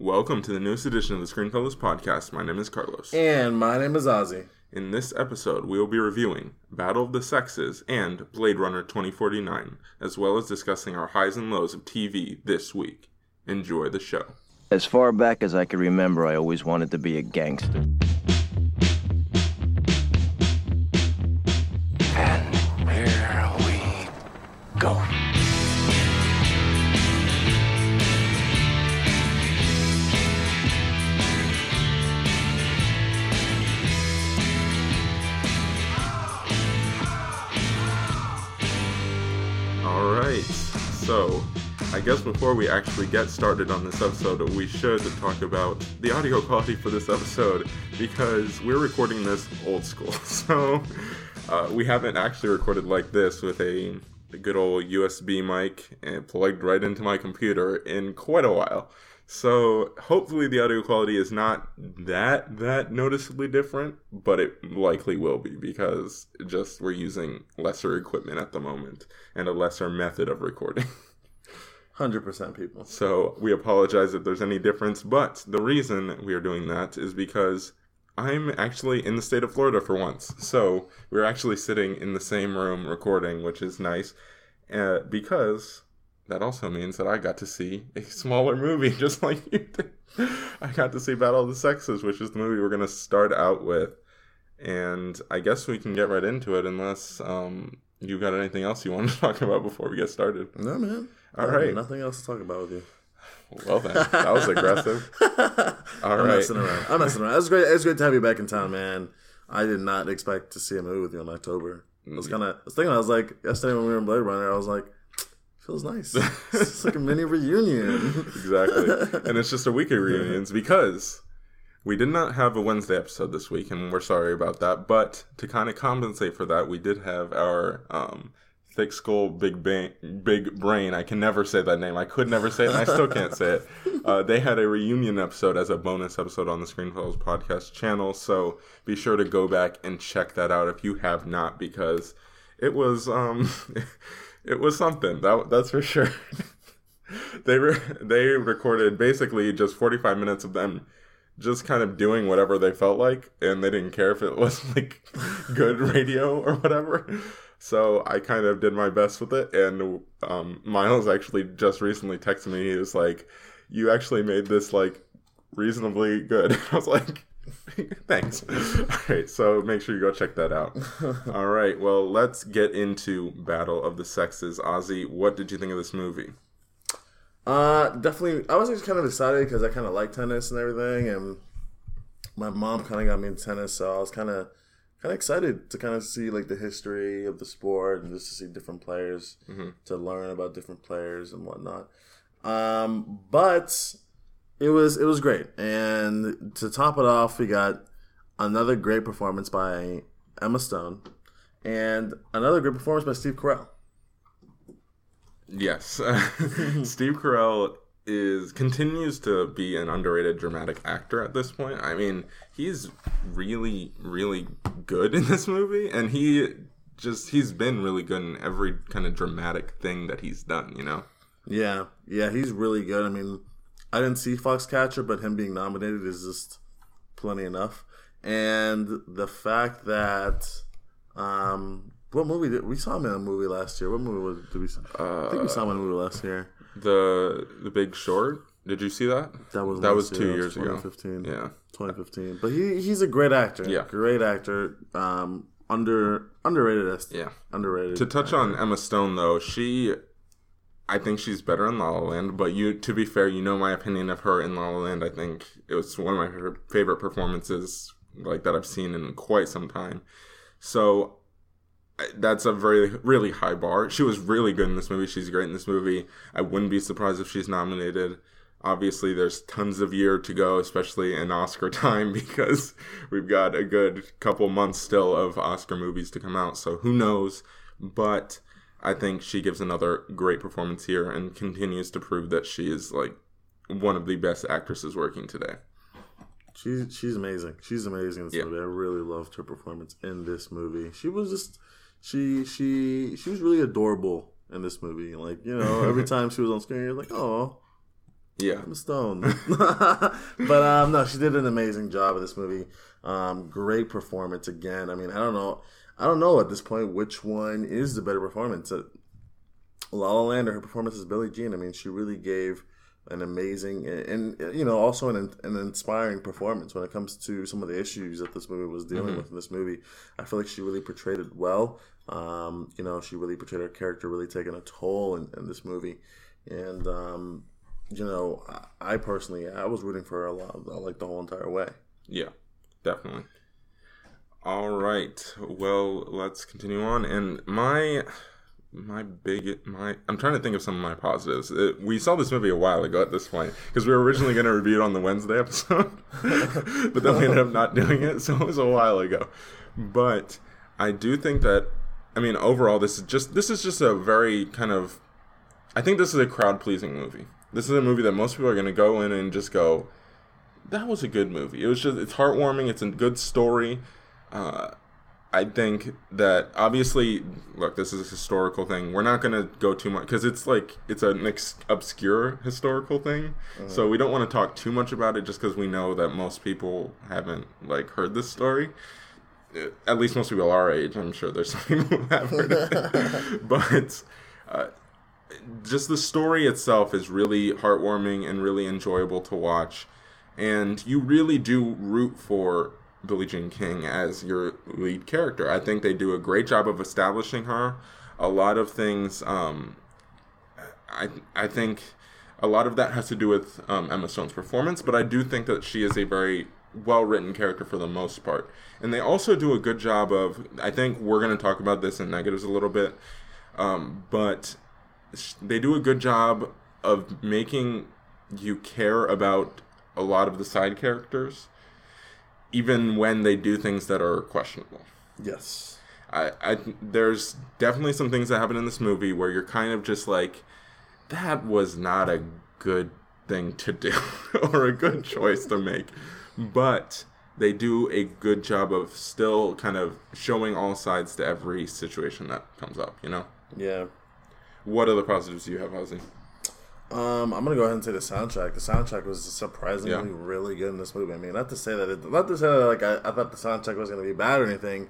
Welcome to the newest edition of the Screenfellows podcast. My name is Carlos. And my name is Ozzy. In this episode, we will be reviewing Battle of the Sexes and Blade Runner 2049, as well as discussing our highs and lows of TV this week. Enjoy the show. As far back as I can remember, I always wanted to be a gangster. I guess before we actually get started on this episode, we should talk about the audio quality for this episode because we're recording this old school. So, uh, we haven't actually recorded like this with a, a good old USB mic and plugged right into my computer in quite a while. So, hopefully the audio quality is not that that noticeably different, but it likely will be because just we're using lesser equipment at the moment and a lesser method of recording. 100% people. So we apologize if there's any difference, but the reason we are doing that is because I'm actually in the state of Florida for once. So we're actually sitting in the same room recording, which is nice, uh, because that also means that I got to see a smaller movie just like you did. I got to see Battle of the Sexes, which is the movie we're going to start out with. And I guess we can get right into it unless um, you got anything else you want to talk about before we get started. No, man. All have right. Nothing else to talk about with you. Well then, that was aggressive. All I'm right. messing around. I'm messing around. It's great. It's great to have you back in town, man. I did not expect to see a movie with you in October. I was kind of. I was thinking. I was like yesterday when we were in Blade Runner. I was like, feels nice. it's like a mini reunion. Exactly. and it's just a week of reunions because we did not have a Wednesday episode this week, and we're sorry about that. But to kind of compensate for that, we did have our um, thick skull, big ba- big brain. I can never say that name. I could never say it, and I still can't say it. Uh, they had a reunion episode as a bonus episode on the Screenfellows podcast channel, so be sure to go back and check that out if you have not, because it was um, it was something. That that's for sure. they re- they recorded basically just 45 minutes of them just kind of doing whatever they felt like and they didn't care if it was like good radio or whatever so i kind of did my best with it and um, miles actually just recently texted me. He was like you actually made this like reasonably good. I was like thanks. All right so make sure you go check that out. All right well let's get into battle of the sexes. Ozzy what did you think of this movie? Uh, definitely. I was just kind of excited because I kind of like tennis and everything, and my mom kind of got me into tennis, so I was kind of kind of excited to kind of see like the history of the sport and just to see different players, to learn about different players and whatnot. Um, but it was it was great, and to top it off, we got another great performance by Emma Stone, and another great performance by Steve Carell. Yes, Steve Carell is continues to be an underrated dramatic actor at this point. I mean, he's really, really good in this movie, and he just he's been really good in every kind of dramatic thing that he's done. You know, Yeah, yeah, he's really good. I mean, I didn't see Foxcatcher, but him being nominated is just plenty enough. And the fact that, um, what movie did we saw him in a movie last year? What movie was, did we? see? I think we saw him in a movie last year. The the Big Short. Did you see that? That was that was two year. years ago. 2015. Yeah, 2015. But he he's a great actor. Yeah. great actor. Um, under underrated. yeah. underrated. To touch on Emma Stone though, she I think she's better in La La Land, but you to be fair, you know my opinion of her in La La Land. I think it was one of my favorite- performances like that I've seen in quite some time. So that's a very really high bar. She was really good in this movie. She's great in this movie. I wouldn't be surprised if she's nominated. Obviously, there's tons of year to go, especially in Oscar time, because we've got a good couple months still of Oscar movies to come out. So who knows? But I think she gives another great performance here and continues to prove that she is like one of the best actresses working today. She's she's amazing. She's amazing in this Yeah. movie. I really loved her performance in this movie. She was just she she she was really adorable in this movie. Like you know, every time she was on screen, you're like, oh, Yeah. I'm stoned. but um, no, she did an amazing job in this movie. Um, great performance again. I mean, I don't know, I don't know at this point which one is the better performance. Uh, La La Land or her performance as Billie Jean. I mean, she really gave an amazing and, and you know also an, an inspiring performance when it comes to some of the issues that this movie was dealing with in this movie. I feel like she really portrayed it well. Um, you know, she really portrayed her character really taking a toll in, in this movie, and um, you know, I, I personally I was rooting for her a lot, like the whole entire way. Yeah, definitely. All right. Well, let's continue on. And my my big my I'm trying to think of some of my positives. It, we saw this movie a while ago at this point because we were originally going to review it on the Wednesday episode, but then we ended up not doing it, so it was a while ago. But I do think that I mean overall this is just this is just a very kind of I think this is a crowd pleasing movie. This is a movie that most people are going to go in and just go that was a good movie. It was just it's heartwarming. It's a good story. Uh, I think that obviously, look, this is a historical thing. We're not gonna go too much because it's like it's an ex- obscure historical thing. So we don't want to talk too much about it just because we know that most people haven't like heard this story. At least most people our age. I'm sure there's some people who have heard it, but. Uh, just the story itself is really heartwarming and really enjoyable to watch. And you really do root for Billie Jean King as your lead character. I think they do a great job of establishing her. A lot of things, um, I I think a lot of that has to do with um, Emma Stone's performance, but I do think that she is a very well written character for the most part. And they also do a good job of, I think we're going to talk about this in negatives a little bit, um, but they do a good job of making you care about a lot of the side characters, even when they do things that are questionable. Yes. I, I there's definitely some things that happen in this movie where you're kind of just like, that was not a good thing to do or a good choice to make, but they do a good job of still kind of showing all sides to every situation that comes up. You know, Yeah. what other positives do you have, Ozzy? Um, I'm gonna go ahead and say the soundtrack. The soundtrack was surprisingly Yeah. really good in this movie. I mean, not to say that it, not to say that like I, I thought the soundtrack was gonna be bad or anything,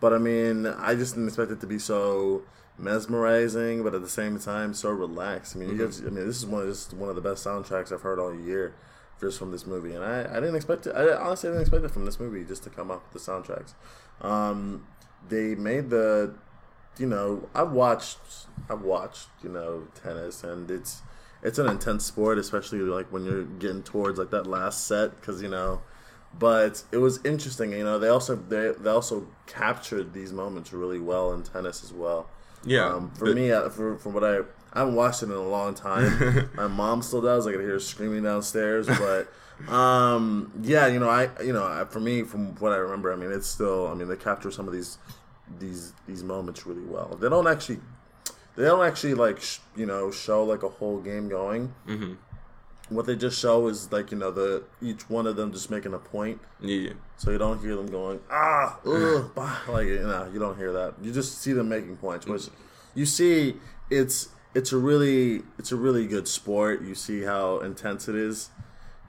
but I mean, I just didn't expect it to be so mesmerizing, but at the same time so relaxed. I mean, guys, I mean, this is one of is one of the best soundtracks I've heard all year, just from this movie, and I, I didn't expect it. I honestly didn't expect it from this movie just to come up with the soundtracks. Um, they made the you know, I've watched, I've watched, you know, tennis, and it's it's an intense sport, especially like when you're getting towards like that last set, because you know. But it was interesting, you know. They also they, they also captured these moments really well in tennis as well. Yeah, Um, for but- me, uh, for, from what I I haven't watched it in a long time. My mom still does. I can hear her screaming downstairs, but um, yeah, you know, I you know, I- for me, from what I remember, I mean, it's still. I mean, they capture some of these these these moments really well. They don't actually they don't actually like sh- you know show like a whole game going. Mm-hmm. What they just show is like you know the each one of them just making a point. yeah, So you don't hear them going ah ugh, bah," like you know you don't hear that. You just see them making points, which you see it's it's a really it's a really good sport. You see how intense it is,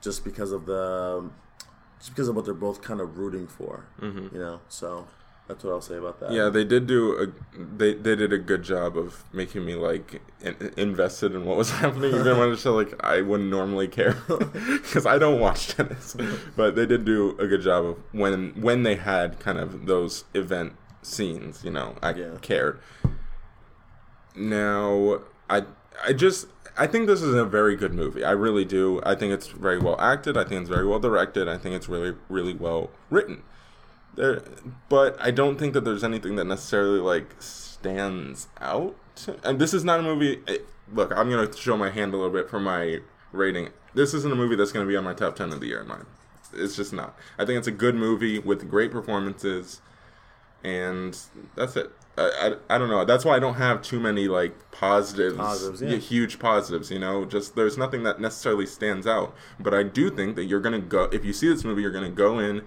just because of the just because of what they're both kind of rooting for. You know, so that's what I'll say about that. yeah. They did do a they they did a good job of making me like in, invested in what was happening, even when it's like I wouldn't normally care because I don't watch tennis. But they did do a good job of when when they had kind of those event scenes. You know, I Yeah. cared. Now, I I just I think this is a very good movie. I really do. I think it's very well acted. I think it's very well directed. I think it's really really well written. There, but I don't think that there's anything that necessarily like stands out. And this is not a movie. eh, Look, I'm gonna show my hand a little bit for my rating. This isn't a movie that's gonna be on my top ten of the year in mine. It's just not. I think it's a good movie with great performances, and that's it. I, I, I don't know. That's why I don't have too many like positives, Positives, yeah. huge positives. You know, just there's nothing that necessarily stands out. But I do think that you're gonna go if you see this movie, you're gonna go in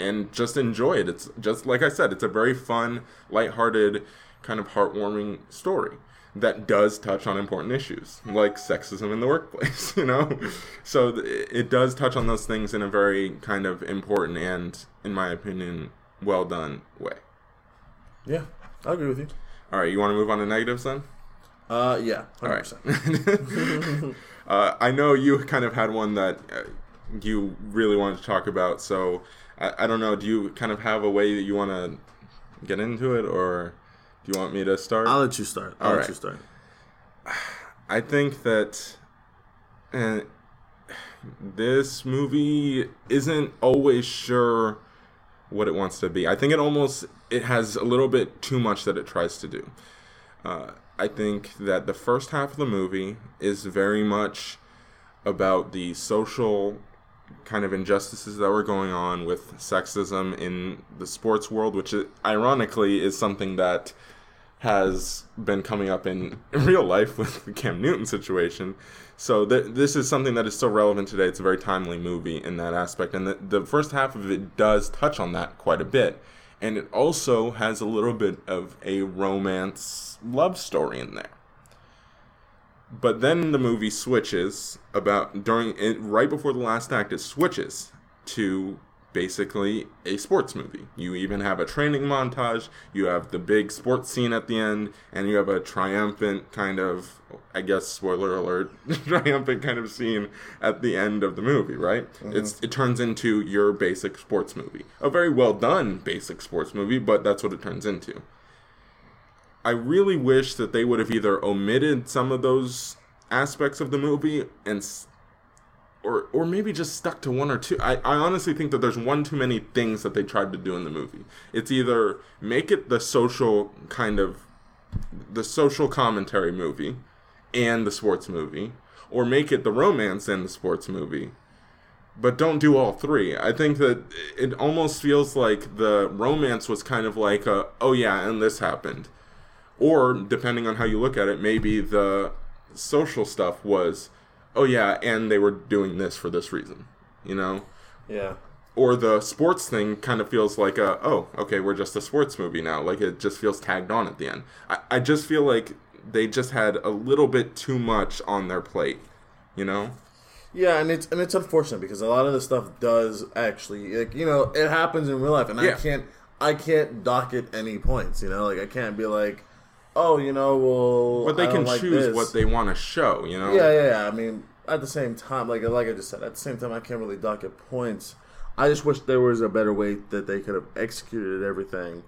and just enjoy it. It's just like I said, it's a very fun, lighthearted, kind of heartwarming story. that does touch on important issues like sexism in the workplace, you know? So th- it does touch on those things in a very kind of important and, in my opinion, well done way. Yeah, I agree with you. All right, you want to move on to negatives then? Uh, yeah, All 100%. right. uh, I know you kind of had one that uh, you really wanted to talk about, so I, I don't know. Do you kind of have a way that you want to get into it, or do you want me to start? I'll let you start. I'll All let right. you start. I think that uh, this movie isn't always sure what it wants to be. I think it almost it has a little bit too much that it tries to do. Uh, I think that the first half of the movie is very much about the social kind of injustices that were going on with sexism in the sports world, which ironically is something that has been coming up in real life with the Cam Newton situation. So th- this is something that is still relevant today. It's a very timely movie in that aspect, and the, the first half of it does touch on that quite a bit. And it also has a little bit of a romance love story in there. But then the movie switches about during it right before the last act. It switches to basically a sports movie. You even have a training montage. You have the big sports scene at the end, and you have a triumphant kind of, I guess, spoiler alert, triumphant kind of scene at the end of the movie. Right? Mm-hmm. It's it turns into your basic sports movie, a very well done basic sports movie, but that's what it turns into. I really wish that they would have either omitted some of those aspects of the movie and or or maybe just stuck to one or two. I, I honestly think that there's one too many things that they tried to do in the movie. It's either make it the social kind of the social commentary movie and the sports movie, or make it the romance and the sports movie. But don't do all three. I think that it almost feels like the romance was kind of like a, oh yeah, and this happened. Or depending on how you look at it, maybe the social stuff was, oh yeah, and they were doing this for this reason, you know? Yeah. Or the sports thing kind of feels like a, oh, okay, we're just a sports movie now. Like it just feels tagged on at the end. I, I just feel like they just had a little bit too much on their plate, you know? Yeah, and it's and it's unfortunate because a lot of the stuff does actually like you know it happens in real life, and Yeah. I can't I can't dock it any points. You know, like I can't be like, oh, you know, well, But they can like choose this. what they want to show, you know? Yeah, yeah, yeah. I mean, at the same time, like like I just said, at the same time, I can't really dock it points. I just wish there was a better way that they could have executed everything.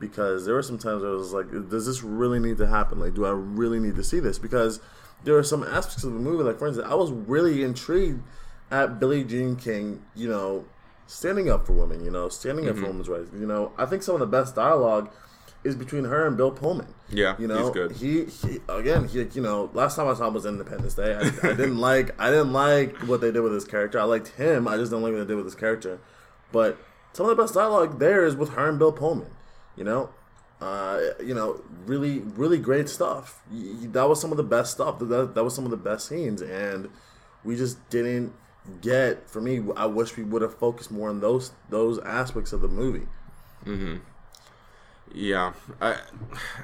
Because there were some times I was like, does this really need to happen? Like, do I really need to see this? Because there are some aspects of the movie, like for instance, I was really intrigued at Billie Jean King, you know, standing up for women, you know, standing up for mm-hmm. women's rights. You know, I think some of the best dialogue is between her and Bill Pullman. Yeah, you know, he's good. He, he again, he, you know, last time I saw him was Independence Day. I, I didn't like, I didn't like what they did with his character. I liked him. I just didn't like what they did with his character. But some of the best dialogue there is with her and Bill Pullman. You know, uh, you know, really, really great stuff. That was some of the best stuff. That, that was some of the best scenes, and we just didn't get. For me, I wish we would have focused more on those those aspects of the movie. Yeah, I,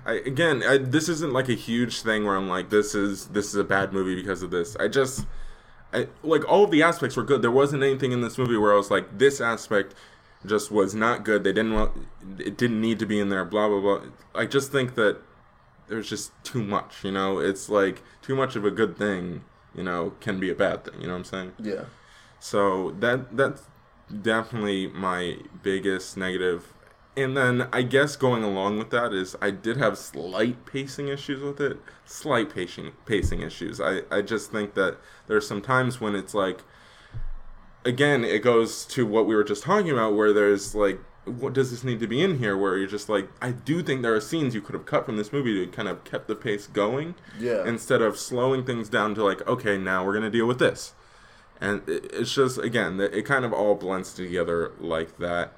I again, I, this isn't like a huge thing where I'm like, this is this is a bad movie because of this. I just, I like all of the aspects were good. There wasn't anything in this movie where I was like, this aspect just was not good. They didn't want, it didn't need to be in there. Blah blah blah. I just think that there's just too much. You know, it's like too much of a good thing. You know, can be a bad thing. You know what I'm saying? Yeah. So that that's definitely my biggest negative. And then I guess going along with that is I did have slight pacing issues with it. Slight pacing pacing issues. I, I just think that there's some times when it's like again, it goes to what we were just talking about where there's like what does this need to be in here where you're just like I do think there are scenes you could have cut from this movie to kind of kept the pace going Yeah. instead of slowing things down to like okay now we're going to deal with this and it's just again it kind of all blends together like that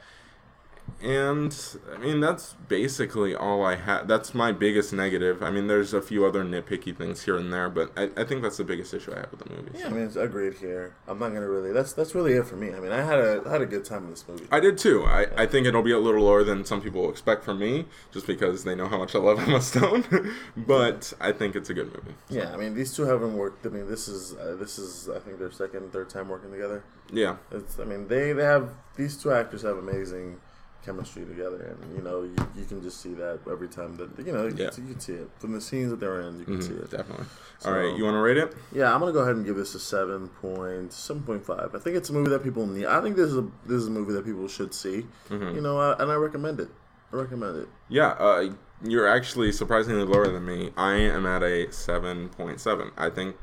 And I mean that's basically all I had. That's my biggest negative. I mean, there's a few other nitpicky things here and there, but I, I think that's the biggest issue I have with the movie. Yeah, I mean, it's agreed here. I'm not gonna really. That's that's really it for me. I mean, I had a I had a good time in this movie. I did too. I, I think it'll be a little lower than some people expect from me, just because they know how much I love Emma Stone. but I think it's a good movie. Yeah, I mean, these two haven't worked. I mean, this is uh, this is I think their second, third time working together. Yeah, It's I mean, they they have these two actors have amazing chemistry together, and you know you, you can just see that every time that you know you, Yeah. can, see it from the scenes that they're in. You can see Mhm, it. definitely. So- All right, you want to rate it? Yeah, I'm gonna go ahead and give this a seven point seven point five. I think it's a movie that people need. I think this is a this is a movie that people should see. Mm-hmm. You know, I, and I recommend it. I recommend it. Yeah, uh, you're actually surprisingly lower than me. I am at a seven point seven. I think,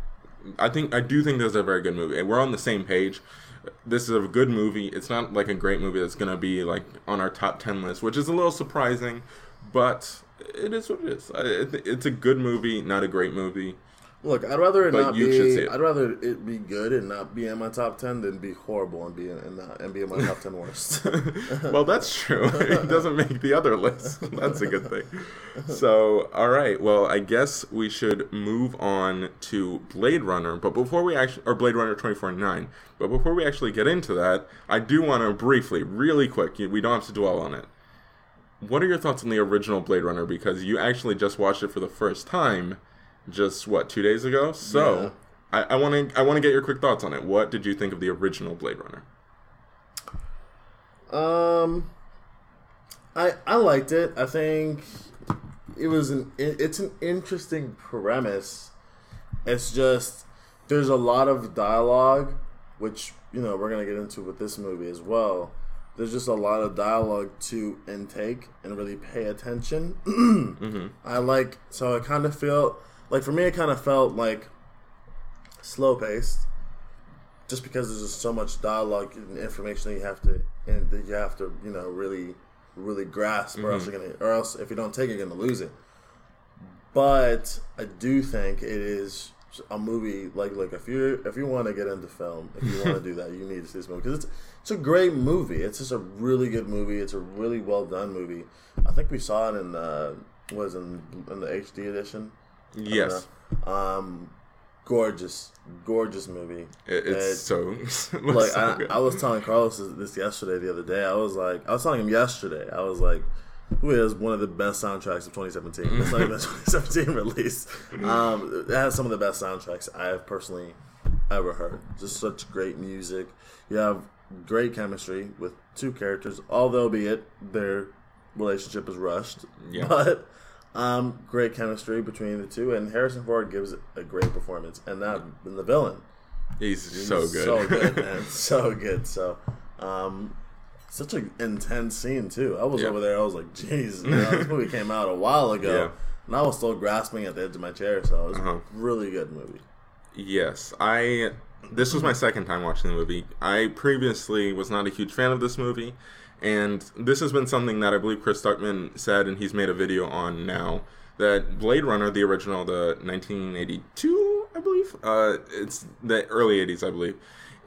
I think, I do think this is a very good movie, and we're on the same page. This is a good movie. It's not like a great movie that's gonna be like on our top ten list, which is a little surprising, but it is what it is. It- It's a good movie, not a great movie. Look, I'd rather it But not you should see be. it. I'd rather it be good and not be in my top ten than be horrible and be in, and, not, and be in my top ten worst. well, that's true. It doesn't make the other list. That's a good thing. So, all right. Well, I guess we should move on to Blade Runner. But before we actually, or Blade Runner 2049, but before we actually get into that, I do want to briefly, really quick, we don't have to dwell on it. What are your thoughts on the original Blade Runner? Because you actually just watched it for the first time, just what two days ago. So, I want to, I want to get your quick thoughts on it. What did you think of the original Blade Runner? Um, I I liked it. I think it was an it's an interesting premise. It's just there's a lot of dialogue, which you know we're gonna get into with this movie as well. There's just a lot of dialogue to intake and really pay attention. I like so I kind of feel like for me it kind of felt like slow paced just because there's just so much dialogue and information that you have to and that you have to you know really really grasp or else you're gonna or else if you don't take it you're gonna lose it. But i do think it is a movie like look if you if you want to get into film if you want to do that you need to see this movie because it's it's a great movie. It's just a really good movie. It's a really well done movie. I think we saw it in uh was in in the hd edition Yes. um gorgeous gorgeous movie It, it's It- so like so I. I was telling Carlos this- this yesterday, the other day. I was like, I was telling him yesterday. I was like, "Who is one of the best soundtracks of 2017?" It's not even a 2017 release. Um, it has some of the best soundtracks I have personally ever heard. Just such great music. You have great chemistry with two characters, although be it their relationship is rushed. Yeah. But um, great chemistry between the two, and Harrison Ford gives a great performance, and that and the villain. He's so good. So good, man. so good. So, um, such an intense scene too. I was Yeah. over there. I was like, "Jeez, you know, this movie came out a while ago, Yeah. and I was still grasping at the edge of my chair." So it was Uh-huh. a really good movie. yes, I. This was my second time watching the movie. I previously was not a huge fan of this movie, and this has been something that I believe Chris Stuckman said, and he's made a video on now. That Blade Runner, the original, the 1982, I believe, uh, it's the early 80s, I believe.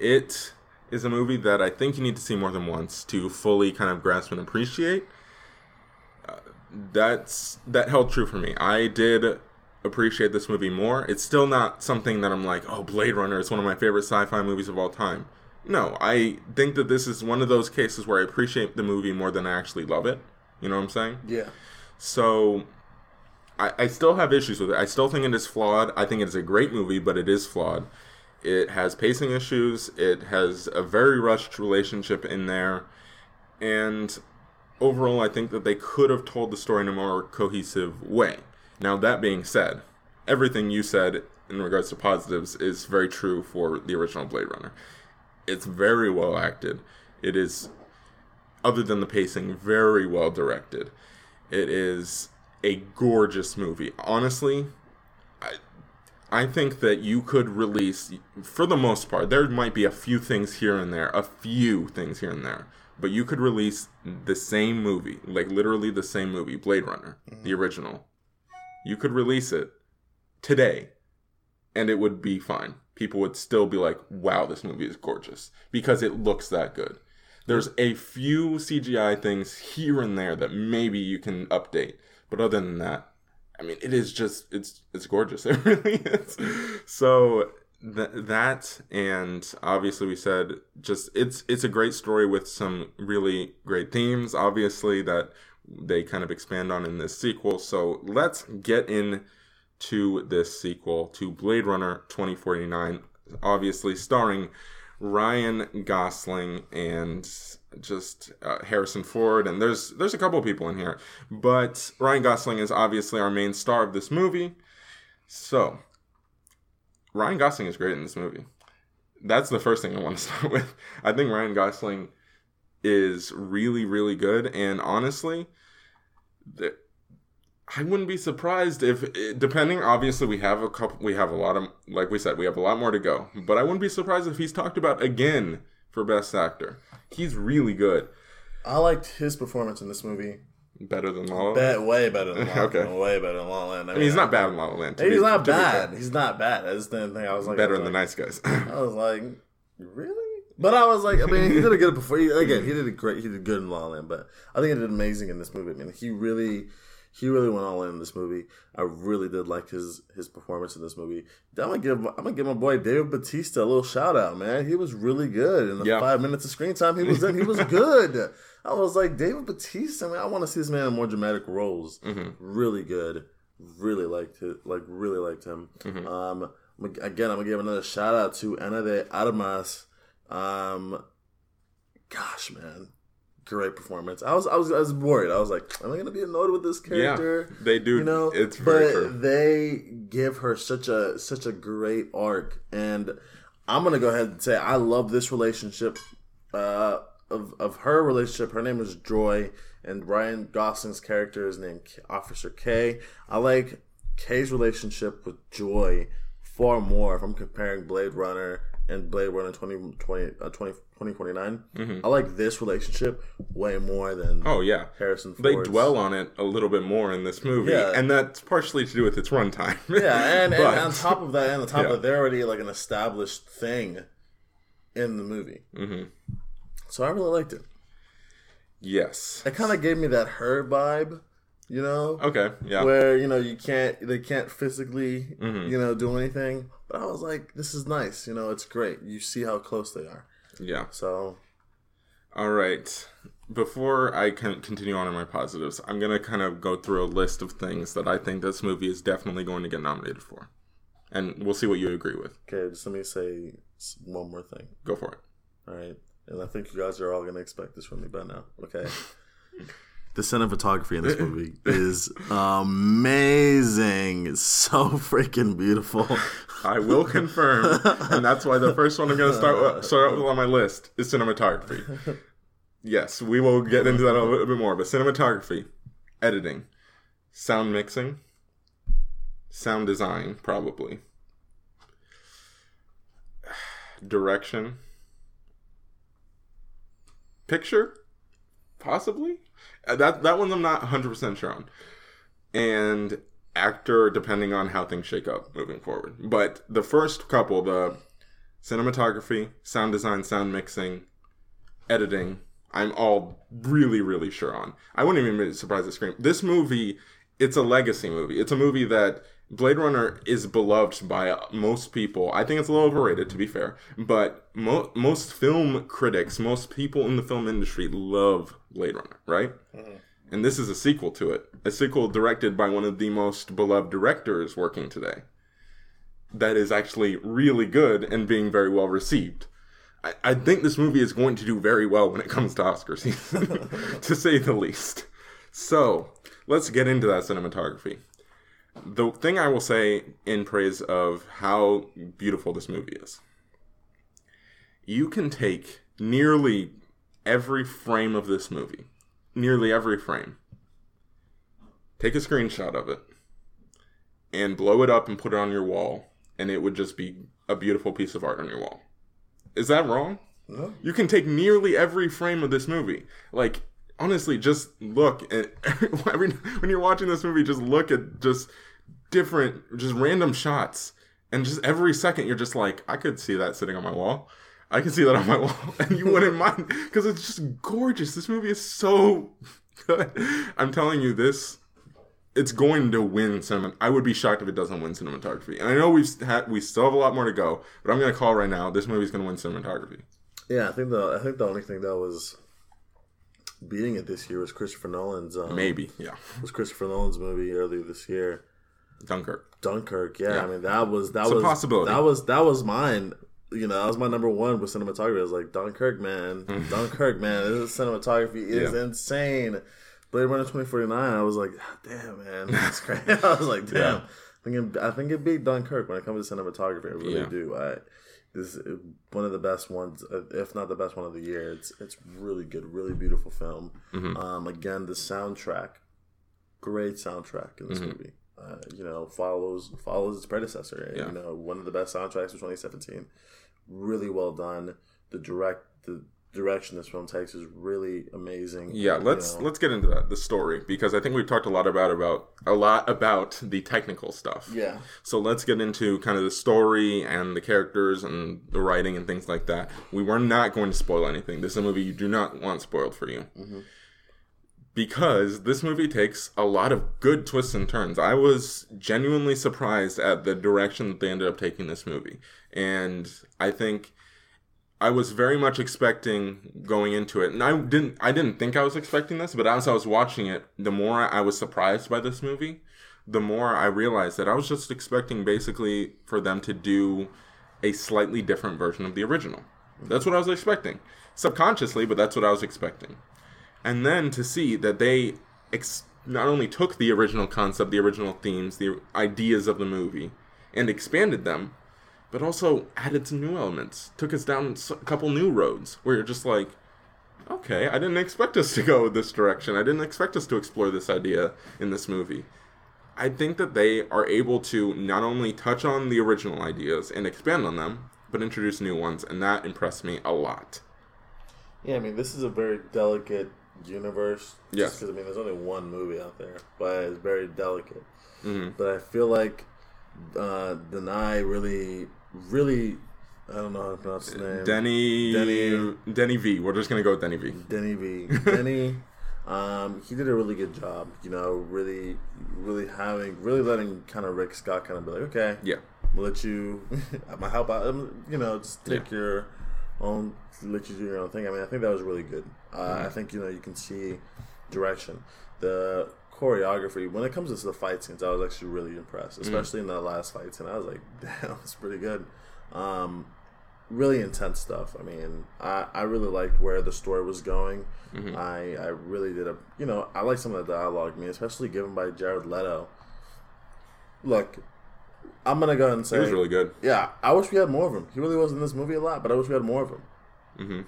It is a movie that I think you need to see more than once to fully kind of grasp and appreciate. that's that held true for me. I did appreciate this movie more. It's still not something that I'm like, oh, Blade Runner is one of my favorite sci-fi movies of all time. No, I think that this is one of those cases where I appreciate the movie more than I actually love it. You know what I'm saying? Yeah, So I, I still have issues with it. I still think it is flawed. I think it is a great movie, but it is flawed. It has pacing issues. It has a very rushed relationship in there. And overall, I think that they could have told the story in a more cohesive way. Now, that being said, everything you said in regards to positives is very true for the original Blade Runner. It's very well acted. It is other than the pacing, very well directed. It is a gorgeous movie. Honestly, I, I think that you could release, for the most part, there might be a few things here and there, a few things here and there, but you could release the same movie, like literally the same movie, Blade Runner, the mm-hmm. original. You could release it today, and it would be fine. People would still be like, wow, this movie is gorgeous, because it looks that good. There's a few CGI things here and there that maybe you can update, but other than that, I mean, it is just it's it's gorgeous. It really is. So th- that and obviously we said just it's it's a great story with some really great themes. Obviously that they kind of expand on in this sequel. So let's get in to this sequel to Blade Runner 2049, obviously starring Ryan Gosling and just uh, Harrison Ford, and there's there's a couple people in here, but Ryan Gosling is obviously our main star of this movie. So Ryan Gosling is great in this movie. That's the first thing I want to start with. I think Ryan Gosling is really really good, and honestly, the, I wouldn't be surprised if, eh, depending. Obviously, we have a couple. We have a lot of, like we said, we have a lot more to go. But I wouldn't be surprised if he's talked about again for Best Actor. He's really good. I liked his performance in this movie. Better than La La Land. Bet way better than La La Okay. Land. Way better than La La Land. I mean, he's not bad in La La Land. He's be- not bad. He's not bad. I just didn't think I was like Better was than the nice guys. I was like, really? But I was like, I mean, he did a good before. He, again, he did a great. He did good in La La Land, but I think he did amazing in this movie. I mean, he really, he really went all in in this movie. I really did like his his performance in this movie. I'm gonna give I'm gonna give my boy David Batista a little shout out, man. He was really good in the Yeah. five minutes of screen time he was in. He was good. I was like David Batista. Man, I want to see this man in more dramatic roles. Really good. Really liked it. Like really liked him. Um, again, I'm gonna give another shout out to Ana de Armas. Um, gosh, man, great performance. I was I was I was worried. I was like, am I gonna be annoyed with this character? Yeah, they do. You know, it's very but true. they give her such a such a great arc, and I'm gonna go ahead and say I love this relationship. Uh, of of her relationship, her name is Joy, and Ryan Gosling's character is named K- Officer K. I like K's relationship with Joy far more if I'm comparing Blade Runner and Blade Runner 2020, uh, 20, 2049. I like this relationship way more than Mm-hmm. Oh yeah, Harrison they dwell on it a little bit more in this movie, Yeah. and that's partially to do with its runtime. Yeah, and, and But- on top of that, and on top Yeah. of that, they're already like an established thing in the movie. Mm-hmm. So I really liked it. yes. It kind of gave me that her vibe, you know, Okay. Yeah. where you know you can't, they can't physically, Mm-hmm. you know, do anything. But I was like, this is nice, you know, it's great. You see how close they are. yeah. So All right. Before I can continue on in my positives, I'm gonna kind of go through a list of things that I think this movie is definitely going to get nominated for, and we'll see what you agree with. okay, just let me say one more thing. Go for it. All right. And I think you guys are all going to expect this from me by now. Okay. the cinematography in this movie is amazing. It's so freaking beautiful. I will confirm, and that's why the first one I'm gonna start with, start with on my list is cinematography. Yes, we will get into that a little bit more, but cinematography, editing, sound mixing, sound design, probably, direction, picture, possibly. Uh, That that one I'm not 100 percent sure on, and actor depending on how things shake up moving forward. But the first couple, the cinematography, sound design, sound mixing, editing, I'm all really, really sure on. I wouldn't even be surprised at Scream. This movie, it's a legacy movie. It's a movie that Blade Runner is beloved by most people. I think it's a little overrated, to be fair, but mo- most film critics, most people in the film industry love Blade Runner, right? Mm-hmm. And this is a sequel to it, a sequel directed by one of the most beloved directors working today. That is actually really good and being very well received. I, I think this movie is going to do very well when it comes to Oscar season, to say the least. So let's get into that cinematography. The thing I will say in praise of how beautiful this movie is you can take nearly every frame of this movie, nearly every frame, take a screenshot of it, and blow it up and put it on your wall, and it would just be a beautiful piece of art on your wall. Is that wrong? No. You can take nearly every frame of this movie. Like, honestly, just look at every when you're watching this movie, just look at just different, just random shots, and just every second you're just like, I could see that sitting on my wall. I can see that on my wall, and you wouldn't mind because it's just gorgeous. This movie is so good. I'm telling you, this it's going to win cinema. I would be shocked if it doesn't win cinematography. And I know we've had we still have a lot more to go, but I'm going to call right now. This movie's going to win cinematography. Yeah, I think the I think the only thing that was beating it this year was Christopher Nolan's um, Maybe, yeah. was Christopher Nolan's movie earlier this year. Dunkirk. Dunkirk, yeah, Yeah. I mean that was that It's a was possibility. That was that was mine. You know, that was my number one with cinematography. I was like, Dunkirk, man, Dunkirk, man. This cinematography is Yeah. insane. Blade Runner twenty forty nine. I was like, "Ah, damn, man, that's great. I was like, damn. I think it, I think it beat Dunkirk when it comes to cinematography. I really Yeah. do. I this is one of the best ones, uh, if not the best one of the year. It's it's really good, really beautiful film. Mm-hmm. Um, again, the soundtrack, great soundtrack in this Mm-hmm. movie. Uh, you know, follows follows its predecessor. Yeah. You know, one of the best soundtracks of 2017. Really well done. The direct the direction this film takes is really amazing. Yeah, let's know, let's get into that the story because I think we've talked a lot about about a lot about the technical stuff. yeah. So let's get into kind of the story and the characters and the writing and things like that. We were not going to spoil anything. This is a movie you do not want spoiled for you. Because this movie takes a lot of good twists and turns. I was genuinely surprised at the direction that they ended up taking this movie. And I think I was very much expecting going into it, and I didn't. I didn't think I was expecting this, but as I was watching it, the more I was surprised by this movie, the more I realized that I was just expecting basically for them to do a slightly different version of the original. That's what I was expecting, subconsciously, but that's what I was expecting. And then to see that they ex- not only took the original concept, the original themes, the ideas of the movie, and expanded them, but also added some new elements. Took us down a couple new roads where you're just like, okay, I didn't expect us to go this direction. I didn't expect us to explore this idea in this movie. I think that they are able to not only touch on the original ideas and expand on them, but introduce new ones, and that impressed me a lot. Yeah, I mean, this is a very delicate universe. Yes. Because, I mean, there's only one movie out there, but it's very delicate. Mm-hmm. But I feel like uh, Denai really, really, I don't know how to pronounce his name. Denny, Denny- Denny V. We're just gonna go with Denny V. Denny V. Denny, um, he did a really good job. You know, really, really having, really letting kind of Rick Scott kind of be like, okay, Yeah, I'm gonna let you, I'm gonna help out. um, You know, just take Yeah. your own, let you do your own thing. I mean, I think that was really good. Uh, Mm-hmm. I think you know you can see direction, the choreography. When it comes to the fight scenes, I was actually really impressed, Mm-hmm. especially in that last fight scene. I was like, damn, it's pretty good. Um, really intense stuff. I mean, I, I really liked where the story was going. Mm-hmm. I I really did a you know I like some of the dialogue. I mean, especially given by Jared Leto. Look, I'm gonna go ahead and say he was really good. yeah, I wish we had more of him. He really was in this movie a lot, but I wish we had more of him.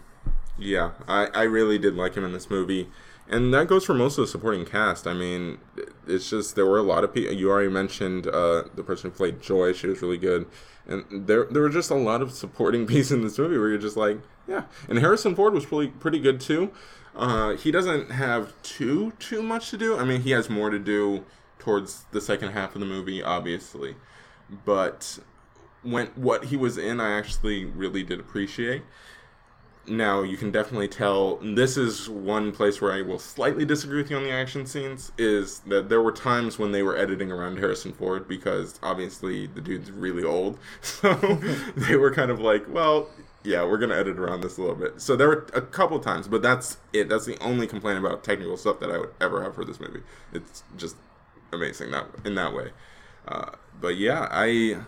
Yeah, I, I really did like him in this movie. And that goes for most of the supporting cast. I mean, it's just there were a lot of people. You already mentioned uh, the person who played Joy; she was really good, and there there were just a lot of supporting pieces in this movie where you're just like, yeah. And Harrison Ford was pretty pretty good too. Uh, he doesn't have too too much to do. I mean, he has more to do towards the second half of the movie, obviously, but when what he was in, I actually really did appreciate now you can definitely tell this is one place where I will slightly disagree with you on the action scenes is that there were times when they were editing around Harrison Ford because obviously the dude's really old. So they were kind of like, well, yeah, we're going to edit around this a little bit. So there were a couple times, but that's it. That's the only complaint about technical stuff that I would ever have for this movie. It's just amazing that in that way. Uh, but yeah, I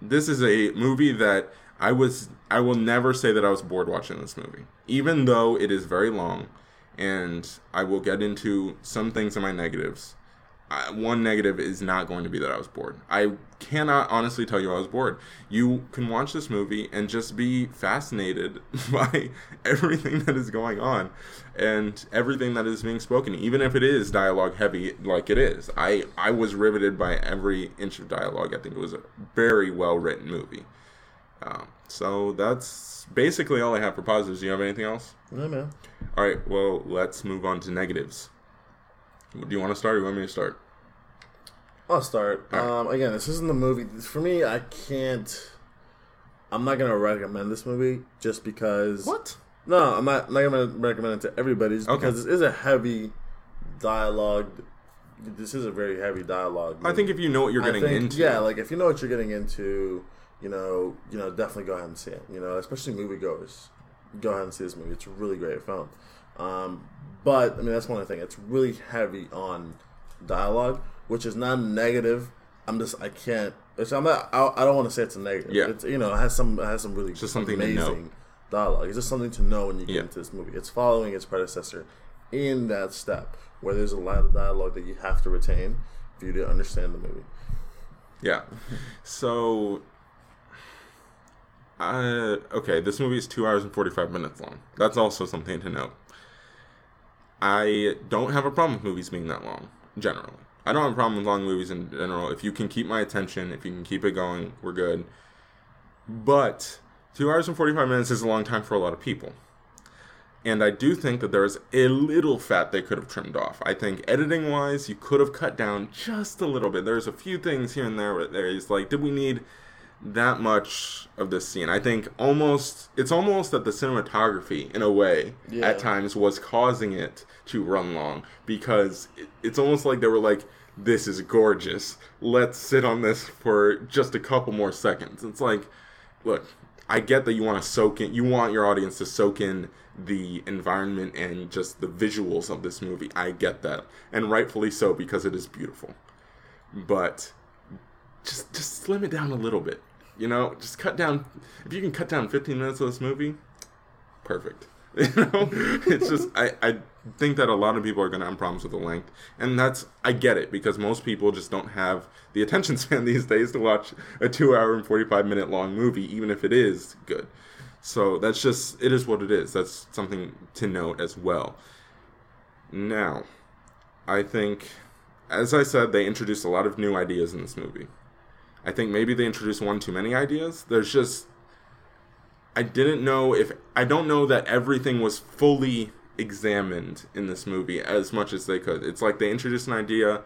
this is a movie that I was I will never say that I was bored watching this movie, even though it is very long, and I will get into some things in my negatives. I, one negative is not going to be that I was bored. I cannot honestly tell you I was bored. You can watch this movie and just be fascinated by everything that is going on and everything that is being spoken, even if it is dialogue heavy like it is. I, I was riveted by every inch of dialogue. I think it was a very well written movie. Um, so that's basically all I have for positives. Do you have anything else? Yeah, man. All right, well, let's move on to negatives. Do you want to start or you want me to start? I'll start. Um, again, this isn't the movie for me. I can't. I'm not gonna recommend this movie just because. What? No, I'm not. I'm not gonna recommend it to everybody just Okay. because this is a heavy dialogue. This is a very heavy dialogue. I think if you know what you're getting think- into, Yeah, like if you know what you're getting into, you know, you know, definitely go ahead and see it. You know, especially moviegoers, go ahead and see this movie. It's a really great film. Um, but I mean, that's one of the things. It's really heavy on dialogue, which is not negative. I'm just I can't. It's, I'm not. I, I don't want to say it's a negative. Yeah. It's, you know, it has some. It has some really just something amazing dialogue. It's just something to know when you get Yeah. into this movie. It's following its predecessor in that step where there's a lot of dialogue that you have to retain for you to understand the movie. Yeah. So, uh, okay, this movie is two hours and 45 minutes long. That's also something to note. I don't have a problem with movies being that long, generally. I don't have a problem with long movies in general. If you can keep my attention, if you can keep it going, we're good. But two hours and 45 minutes is a long time for a lot of people. And I do think that there is a little fat they could have trimmed off. I think editing wise, you could have cut down just a little bit. There's a few things here and there where there's like, did we need that much of this scene? I think almost, it's almost that the cinematography, in a way, Yeah. at times was causing it to run long because it, it's almost like they were like, this is gorgeous. Let's sit on this for just a couple more seconds. It's like, look, I get that you want to soak in, you want your audience to soak in the environment and just the visuals of this movie. I get that, and rightfully so because it is beautiful. But just just slim it down a little bit. You know, just cut down. If you can cut down 15 minutes of this movie, perfect. You know, it's just I I think that a lot of people are gonna have problems with the length, and that's I get it because most people just don't have the attention span these days to watch a two-hour and 45 minute long movie, even if it is good. So that's just it is what it is. That's something to note as well. Now, I think, as I said, they introduced a lot of new ideas in this movie. I think maybe they introduced one too many ideas. There's just I didn't know if I don't know that everything was fully examined in this movie as much as they could. It's like they introduced an idea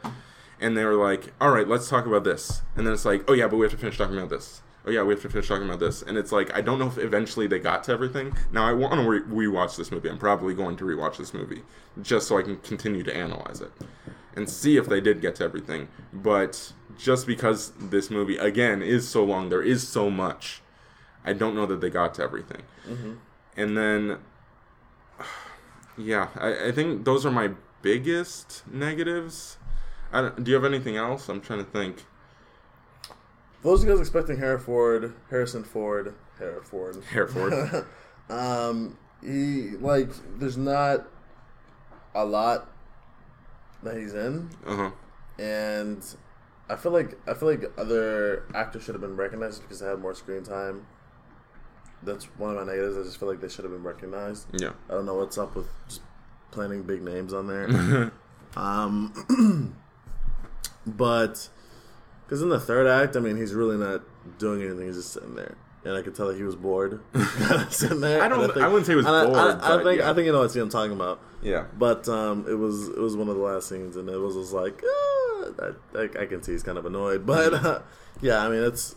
and they were like, "All right, let's talk about this." And then it's like, "Oh yeah, but we have to finish talking about this." Oh yeah, we have to finish talking about this. And it's like I don't know if eventually they got to everything. Now I want to re- rewatch this movie. I'm probably going to rewatch this movie just so I can continue to analyze it and see if they did get to everything. But just because this movie again is so long, there is so much. I don't know that they got to everything. And then, yeah, I, I think those are my biggest negatives. I don't, do you have anything else? I'm trying to think. For those of you guys expecting Hereford, Harrison Ford, Hereford, Hereford. um, he like there's not a lot that he's in, uh huh. and I feel like I feel like other actors should have been recognized because they had more screen time. That's one of my negatives. I just feel like they should have been recognized. Yeah. I don't know what's up with just planting big names on there. um, but because in the third act, I mean, he's really not doing anything. He's just sitting there, and I could tell that he was bored, sitting there. I don't- And I wouldn't say he was I- bored, I, I, but think yeah. I think you know what I'm talking about. Yeah. But um, it was it was one of the last scenes, and it was just like, ah, I, I, I can see he's kind of annoyed. But uh, yeah, I mean, it's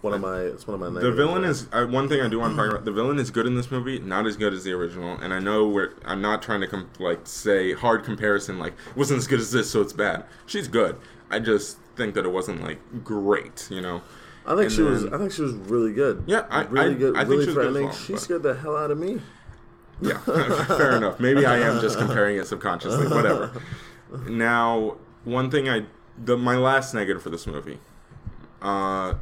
one of my it's one of my. The villain is uh, one thing I do want to talk about. The villain is good in this movie, not as good as the original. And I know we're I'm not trying to com- like say hard comparison like it wasn't as good as this, so it's bad. She's good. I just think that it wasn't like great, you know. I think and she was. I think she was really good. Yeah, I- really I- good. I think really she good as threatening. well, she scared the hell out of me. Yeah, fair enough. Maybe I am just comparing it subconsciously. Whatever. Now, one thing I the my last negative for this movie, uh,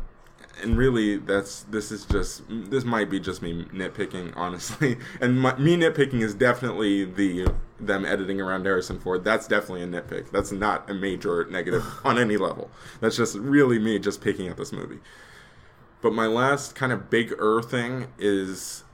and really that's this is just this might be just me nitpicking honestly, and my, me nitpicking is definitely the them editing around Harrison Ford. That's definitely a nitpick. That's not a major negative on any level. That's just really me just picking at this movie. But my last kind of big er thing is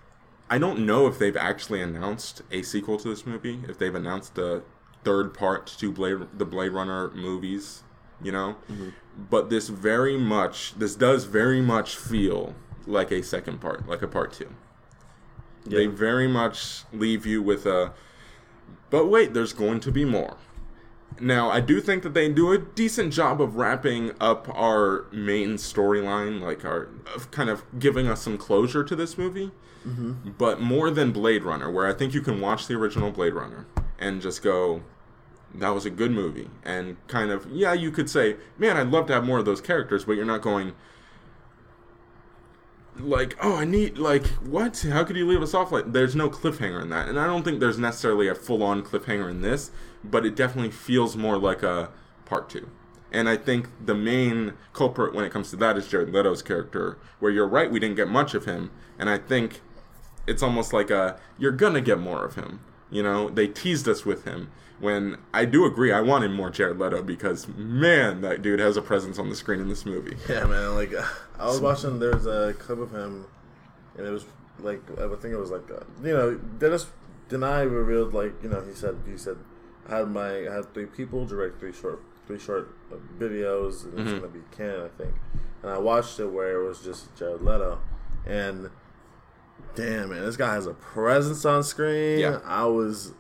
I don't know if they've actually announced a sequel to this movie, if they've announced a third part to Blade the Blade Runner movies, you know. Mm-hmm. But this very much this does very much feel like a second part, like a part 2. They very much leave you with a but wait, there's going to be more. Now, I do think that they do a decent job of wrapping up our main storyline, like our of kind of giving us some closure to this movie. Mm-hmm. But more than Blade Runner, where I think you can watch the original Blade Runner and just go, that was a good movie. And kind of, yeah, you could say, man, I'd love to have more of those characters, but you're not going, like, oh, I need, like, what? How could you leave us off like? There's no cliffhanger in that, and I don't think there's necessarily a full-on cliffhanger in this, but it definitely feels more like a part two. And I think the main culprit when it comes to that is Jared Leto's character, where you're right, we didn't get much of him, and I think it's almost like a you're gonna get more of him. You know, they teased us with him. When I do agree, I wanted more Jared Leto because man, that dude has a presence on the screen in this movie. Yeah, man. Like I was watching. There's a clip of him, and it was like I think it was like uh, you know Dennis Denai revealed like you know he said he said I had my I had three people direct three short three short uh, videos and it's gonna be Ken I think, and I watched it where it was just Jared Leto, and damn man, this guy has a presence on screen. Yeah. I was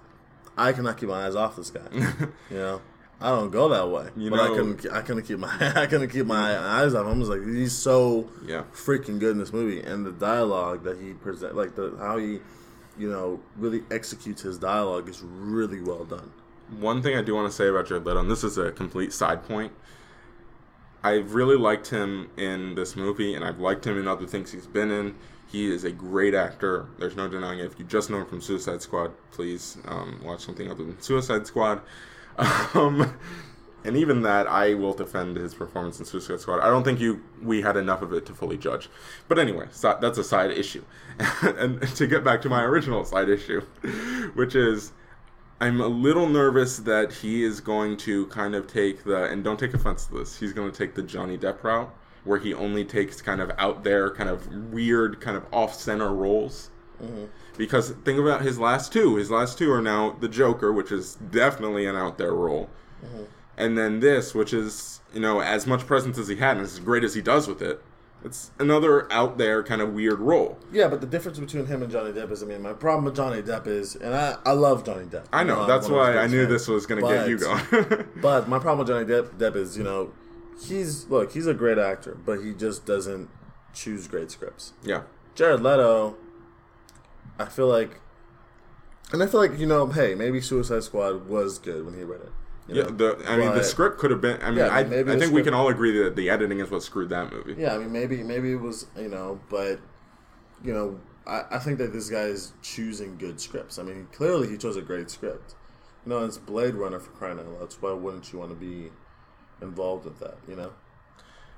I cannot keep my eyes off this guy. you know. I don't go that way, You but I couldn't. I couldn't keep my. I couldn't keep my eyes off. him. I was like, he's so Yeah. freaking good in this movie, and the dialogue that he present, like the how he, you know, really executes his dialogue is really well done. One thing I do want to say about Jared Leto, and this is a complete side point. I've really liked him in this movie, and I've liked him in other things he's been in. He is a great actor. There's no denying it. If you just know him from Suicide Squad, please um, watch something other than Suicide Squad. Um, and even that, I will defend his performance in Suicide Squad. I don't think you we had enough of it to fully judge. But anyway, so that's a side issue. and to get back to my original side issue, which is I'm a little nervous that he is going to kind of take the, and don't take offense to this, he's going to take the Johnny Depp route, where he only takes kind of out there, kind of weird, kind of off center roles. Mm-hmm. Because think about his last two. His last two are now the Joker, which is definitely an out there role. Mm-hmm. And then this, which is, you know, as much presence as he had and as great as he does with it, it's another out there kind of weird role. Yeah, but the difference between him and Johnny Depp is, I mean, my problem with Johnny Depp is, and I, I love Johnny Depp. I You know, that's one of his why I knew this was going to get you going. But my problem with Johnny Depp, Depp is, you know, he's look, he's a great actor, but he just doesn't choose great scripts. yeah. Jared Leto, I feel like, and I feel like you know, hey, maybe Suicide Squad was good when he read it. you Yeah, know? the I mean the script could have been. I mean, Yeah, I, I think we can all agree that the editing is what screwed that movie. Yeah, I mean, maybe maybe it was you know, but you know, I, I think that this guy is choosing good scripts. I mean, clearly he chose a great script. You know, it's Blade Runner for crying out loud. So why wouldn't you want to be involved with that? You know.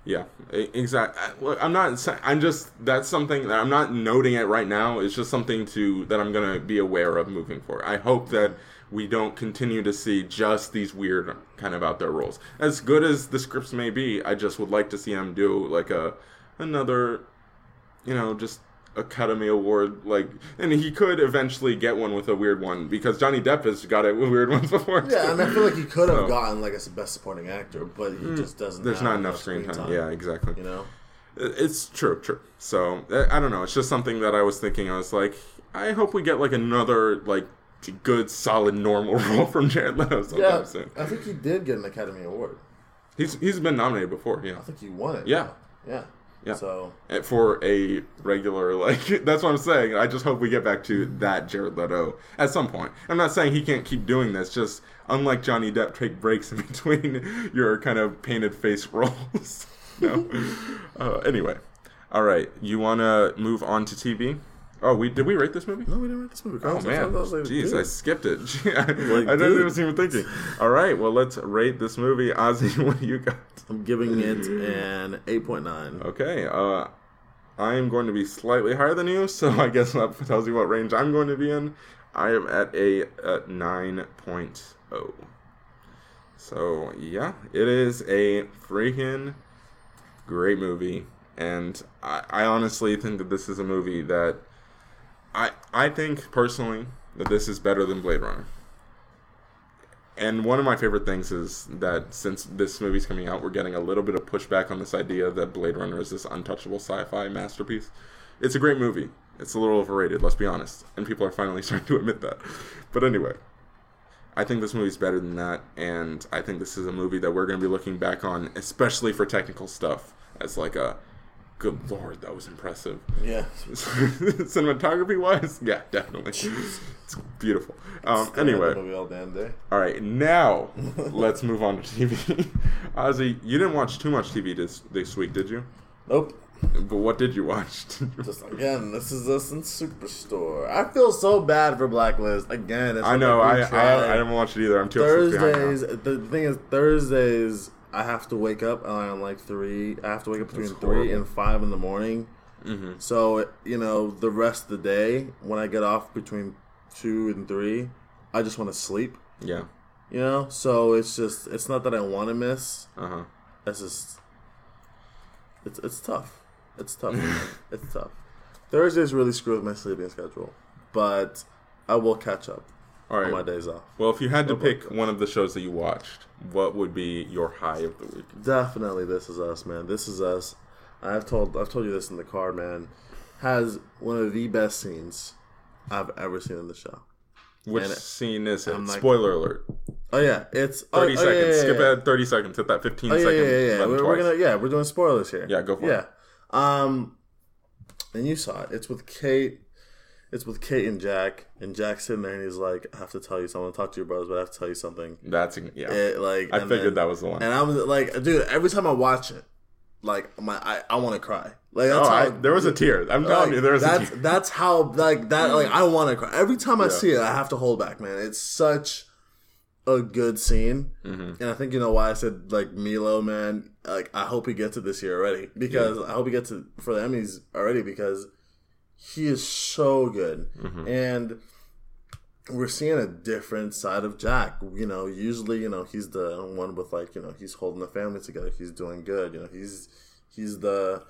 Yeah, exactly. I'm not. I'm just. That's something that I'm not noting it right now. It's just something to that I'm gonna be aware of moving forward. I hope that we don't continue to see just these weird kind of out there roles. As good as the scripts may be, I just would like to see him do like a another, you know, just Academy Award like, and he could eventually get one with a weird one because Johnny Depp has got it with weird ones before. Yeah, too. I mean, I feel like he could have So- gotten like a best supporting actor, but he just doesn't. There's not enough screen time. Yeah, exactly. You know. It's true, true. So I I don't know. It's just something that I was thinking. I was like, I hope we get like another like good, solid, normal role from Jared Leto sometime Yeah, soon. I think he did get an Academy Award. He's he's been nominated before, yeah, I think he won it. Yeah. yeah, Yeah. So And for a regular like. That's what I'm saying. I just hope we get back to that Jared Leto at some point. I'm not saying he can't keep doing this. Just unlike Johnny Depp, take breaks in between your kind of painted face roles. no. uh, anyway, all right. You want to move on to TV? Oh, we did we rate this movie? no, we didn't rate this movie. Oh man, I like, jeez, dude. I skipped it. I Like, didn't dude. even even thinking. All right, well, let's rate this movie. Ozzy, what do you got? I'm giving it an eight point nine. Okay, uh, I am going to be slightly higher than you, so I guess that tells you what range I'm going to be in. I am at a at 9.0. So yeah, it is a freaking great movie, and I, I honestly think that this is a movie that I I think personally that this is better than Blade Runner. And one of my favorite things is that since this movie's coming out, we're getting a little bit of pushback on this idea that Blade Runner is this untouchable sci-fi masterpiece. It's a great movie. It's a little overrated, let's be honest, and people are finally starting to admit that. But anyway, I think this movie's better than that, and I think this is a movie that we're going to be looking back on, especially for technical stuff, as like a good lord, that was impressive. Yeah. Cinematography wise, yeah, definitely. It's beautiful. Um, anyway, all damn day. all right, now let's move on to TV. Ozzy, you didn't watch too much TV this this week, did you? Nope. But what did you watch? Just again, this is us in Superstore. I feel so bad for Blacklist. Again, it's I know. I, I. I didn't watch it either. I'm too. Thursdays. The thing is, Thursdays I have to wake up around like three. I have to wake up between That's three horrible. and five in the morning. Mm-hmm. So you know, the rest of the day when I get off between two and three, I just want to sleep. Yeah. You know, so it's just it's not that I want to miss. Uh huh. It's just it's it's tough. It's tough. it's tough. Thursdays really screw with my sleeping schedule, but I will catch up All on my days off. Well, if you had to pick one of the shows that you watched, what would be your high of the week? Definitely, this is us, man. This is us. I've told I've told you this in the car, man. Has one of the best scenes I've ever seen in the show. Which And scene is it? Like- Spoiler alert. Oh yeah, it's Thirty oh, oh, yeah, seconds. yeah, Skip yeah. ahead thirty seconds. Hit that fifteen Oh yeah, second yeah, yeah. yeah. We're, we're gonna yeah, we're doing spoilers here. Yeah, go for it. yeah. Um, and you saw it. It's with Kate. It's with Kate and Jack, and Jack's sitting there, and he's like, "I have to tell you something. I want to talk to your brothers, but I have to tell you something." That's yeah. It, like I figured then- that was the one. And I was like, dude, every time I watch it, like my I, I want to cry. Like Oh, that's I, there was a tear. I'm telling you, there was a that's tear. that's how like that like I want to cry every time I Yeah. see it. I have to hold back, man. It's such a good scene, Mm-hmm. and I think you know why I said like Milo, man. Like I hope he gets it this year already because I hope he gets it for the Emmys already because he is so good, Mm-hmm. and we're seeing a different side of Jack. You know, usually you know he's the one with like you know he's holding the family together. He's doing good. You know, he's he's the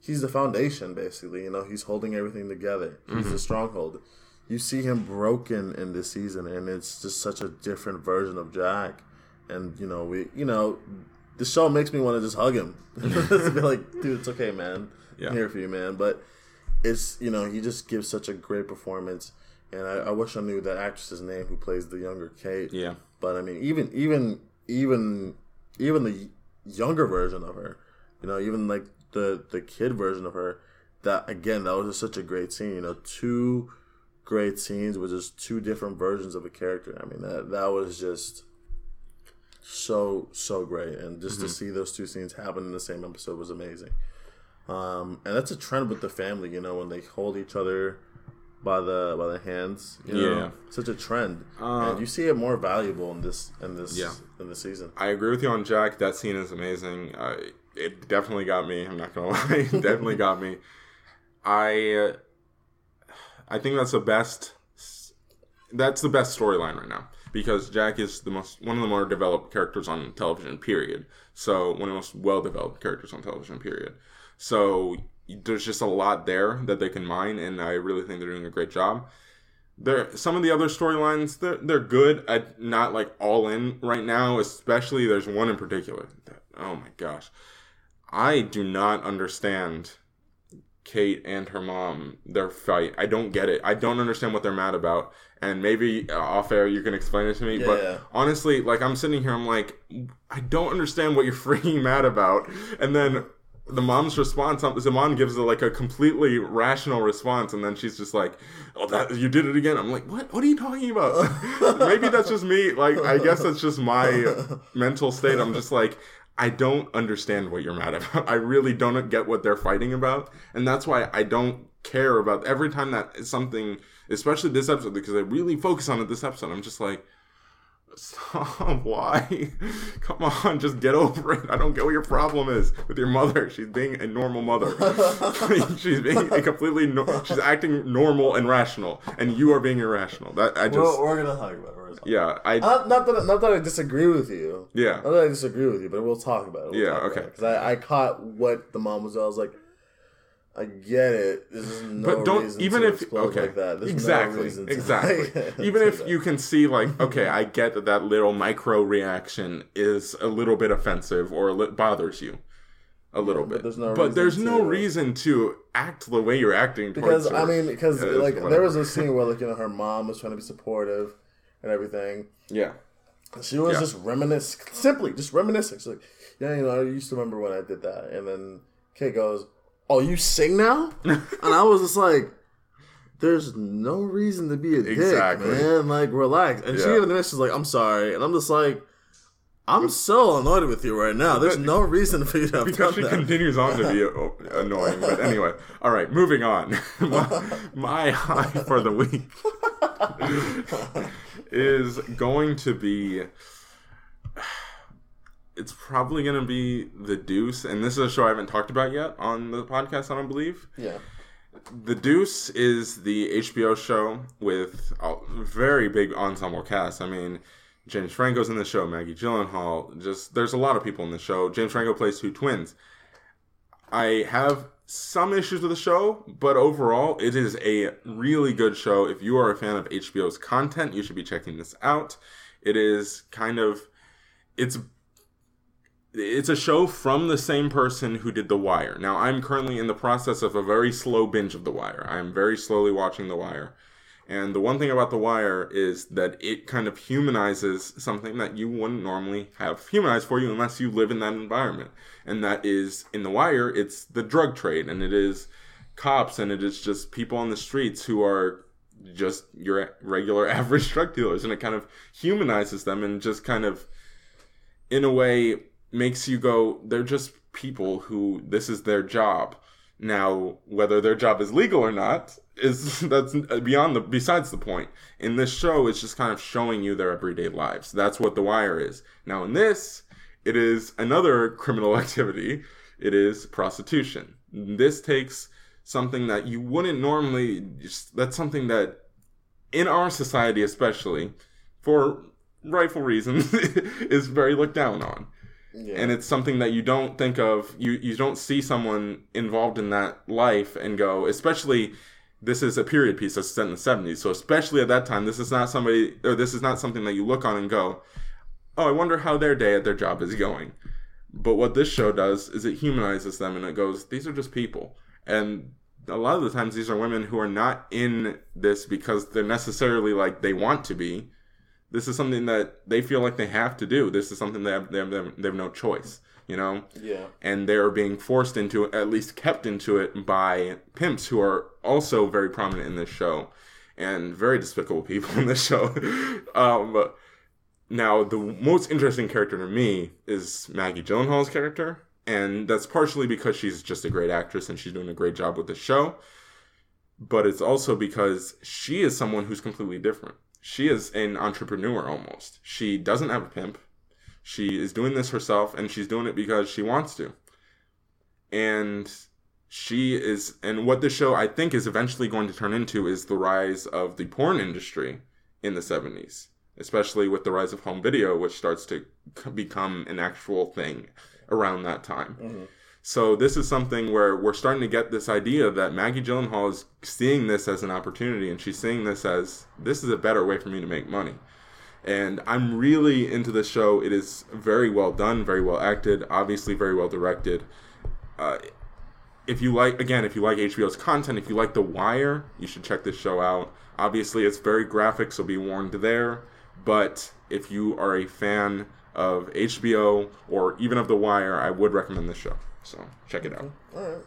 he's the foundation basically. You know, he's holding everything together. He's the stronghold. You see him broken in this season, and it's just such a different version of Jack. And you know, we you know, the show makes me want to just hug him. Be like, dude, it's okay, man. Yeah. I'm here for you, man. But it's you know, he just gives such a great performance. And I, I wish I knew that actress's name who plays the younger Kate. Yeah. But I mean, even even even even the younger version of her, you know, even like the the kid version of her, that again, that was just such a great scene. You know, two great scenes with just two different versions of a character. I mean, that that was just so so great, and just to mm-hmm. see those two scenes happen in the same episode was amazing. Um, and that's a trend with the family, you know, when they hold each other by the by the hands. You know, Yeah. such a trend, Uh, and you see it more valuable in this in this Yeah. in this season. I agree with you on Jack. That scene is amazing. Uh, it definitely got me. I'm not gonna lie. It definitely got me. I uh, I think that's the best. That's the best storyline right now because Jack is the most one of the more developed characters on television. Period. So one of the most well developed characters on television. Period. So there's just a lot there that they can mine, and I really think they're doing a great job. There, some of the other storylines they're they're good. I not like all in right now. Especially there's one in particular. That, oh my gosh, I do not understand Kate and her mom their fight. I don't get it. I don't understand what they're mad about. And maybe uh, off air you can explain it to me. but Yeah. honestly, like I'm sitting here, I'm like, I don't understand what you're freaking mad about. And then the mom's response, um, the mom gives like a completely rational response, and then she's just like, "Oh, that you did it again." I'm like, "What? What are you talking about?" maybe that's just me. Like, I guess that's just my mental state. I'm just like. I don't understand what you're mad about. I really don't get what they're fighting about. And that's why I don't care about every time that something, especially this episode, because I really focus on it this episode. I'm just like, stop. Why? Come on, just get over it. I don't get what your problem is with your mother. She's being a normal mother. she's being a completely, no- she's acting normal and rational. And you are being irrational. That, I just, We're, we're gonna talk about it. Gonna talk yeah, I, Not, not that not that I disagree with you. Yeah. Not that I disagree with you, but we'll talk about it. We'll Yeah, okay. Because I, I caught what the mom was. I was like, I get it. This is no but don't reason even to if okay like that. There's no exactly reason to- exactly even if that. you can see like okay i get that that little micro reaction is a little bit offensive or a li- bothers you a little bit there's no but reason there's no to- reason to act the way you're acting because her. I mean, because Yeah, like there was a scene where like you know her mom was trying to be supportive, and everything. Yeah. She was Yeah. just reminiscing, simply just reminiscing. She's like, yeah, you know, I used to remember when I did that. And then Kate goes, oh, you sing now? and I was just like, there's no reason to be a Exactly. dick, man. Like, relax. And she Yeah. even she's like, I'm sorry. And I'm just like, I'm so annoyed with you right now. There's no reason for you to have because she that. continues on to be annoying. But anyway, all right, moving on. my, my high for the week is going to be. It's probably going to be The Deuce, and this is a show I haven't talked about yet on the podcast. I don't believe. yeah. The Deuce is the HBO show with a very big ensemble cast. I mean, James Franco's in the show, Maggie Gyllenhaal. Just there's a lot of people in the show. James Franco plays two twins. I have some issues with the show, but overall, it is a really good show. If you are a fan of HBO's content, you should be checking this out. It is kind of it's it's a show from the same person who did The Wire. Now, I'm currently in the process of a very slow binge of The Wire. I'm very slowly watching The Wire. And the one thing about The Wire is that it kind of humanizes something that you wouldn't normally have humanized for you unless you live in that environment. And that is, in The Wire, it's the drug trade, and it is cops, and it is just people on the streets who are just your regular average drug dealers. And it kind of humanizes them and just kind of, in a way, makes you go, they're just people who this is their job. Now, whether their job is legal or not is that's beyond the besides the point. In this show, it's just kind of showing you their everyday lives. That's what The Wire is. Now, in this, it is another criminal activity. It is prostitution. This takes something that you wouldn't normally. Just, that's something that in our society, especially for rightful reasons, is very looked down on Yeah. and it's something that you don't think of you you don't see someone involved in that life and go especially this is a period piece that's set in the 70s so especially at that time this is not somebody or this is not something that you look on and go oh i wonder how their day at their job is going. But what this show does is it humanizes them and it goes these are just people. And a lot of the times these are women who are not in this because they're necessarily like they want to be this is something that they feel like they have to do. This is something they have, they have, they have no choice, you know? yeah. And they're being forced into it, at least kept into it by pimps who are also very prominent in this show and very despicable people in this show. um, now, the most interesting character to me is Maggie Gyllenhaal's character, and that's partially because she's just a great actress and she's doing a great job with the show. But it's also because she is someone who's completely different. She is an entrepreneur almost. She doesn't have a pimp. She is doing this herself and she's doing it because she wants to. And she is, and what the show I think is eventually going to turn into is the rise of the porn industry in the 70s, especially with the rise of home video, which starts to become an actual thing around that time. Mm-hmm. So this is something where we're starting to get this idea that Maggie Gyllenhaal is seeing this as an opportunity, and she's seeing this as this is a better way for me to make money. And I'm really into this show. It is very well done, very well acted, obviously very well directed. Uh, if you like, again, if you like HBO's content, if you like The Wire, you should check this show out. Obviously, it's very graphic, so be warned there. But if you are a fan of HBO or even of The Wire, I would recommend this show. So check it out. All right.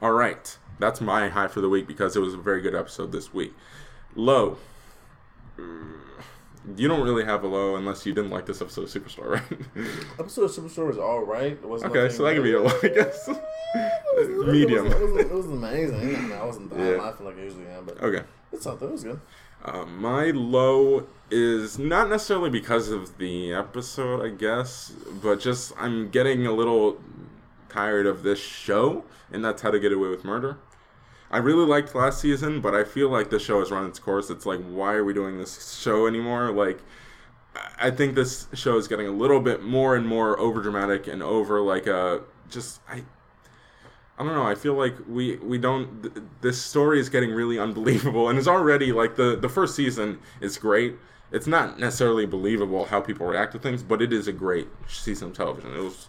All right, that's my high for the week because it was a very good episode this week. Low. Mm, You don't really have a low unless you didn't like this episode of Superstore, right? Episode of Superstore was all right. It wasn't okay, so that could be a low, I guess. Medium. It wasn't amazing. I, mean, I wasn't Yeah. laughing like I usually am, but Okay. it's something. It was good. Uh, my low is not necessarily because of the episode, I guess, but just I'm getting a little tired of this show, and that's How to Get Away with Murder. I really liked last season, but I feel like the show has run its course. It's like, why are we doing this show anymore? Like, I- think this show is getting a little bit more and more over dramatic and over like a just I. I don't know. I feel like we we don't. Th- this story is getting really unbelievable, and it's already like the the first season is great. It's not necessarily believable how people react to things, but it is a great season of television. It was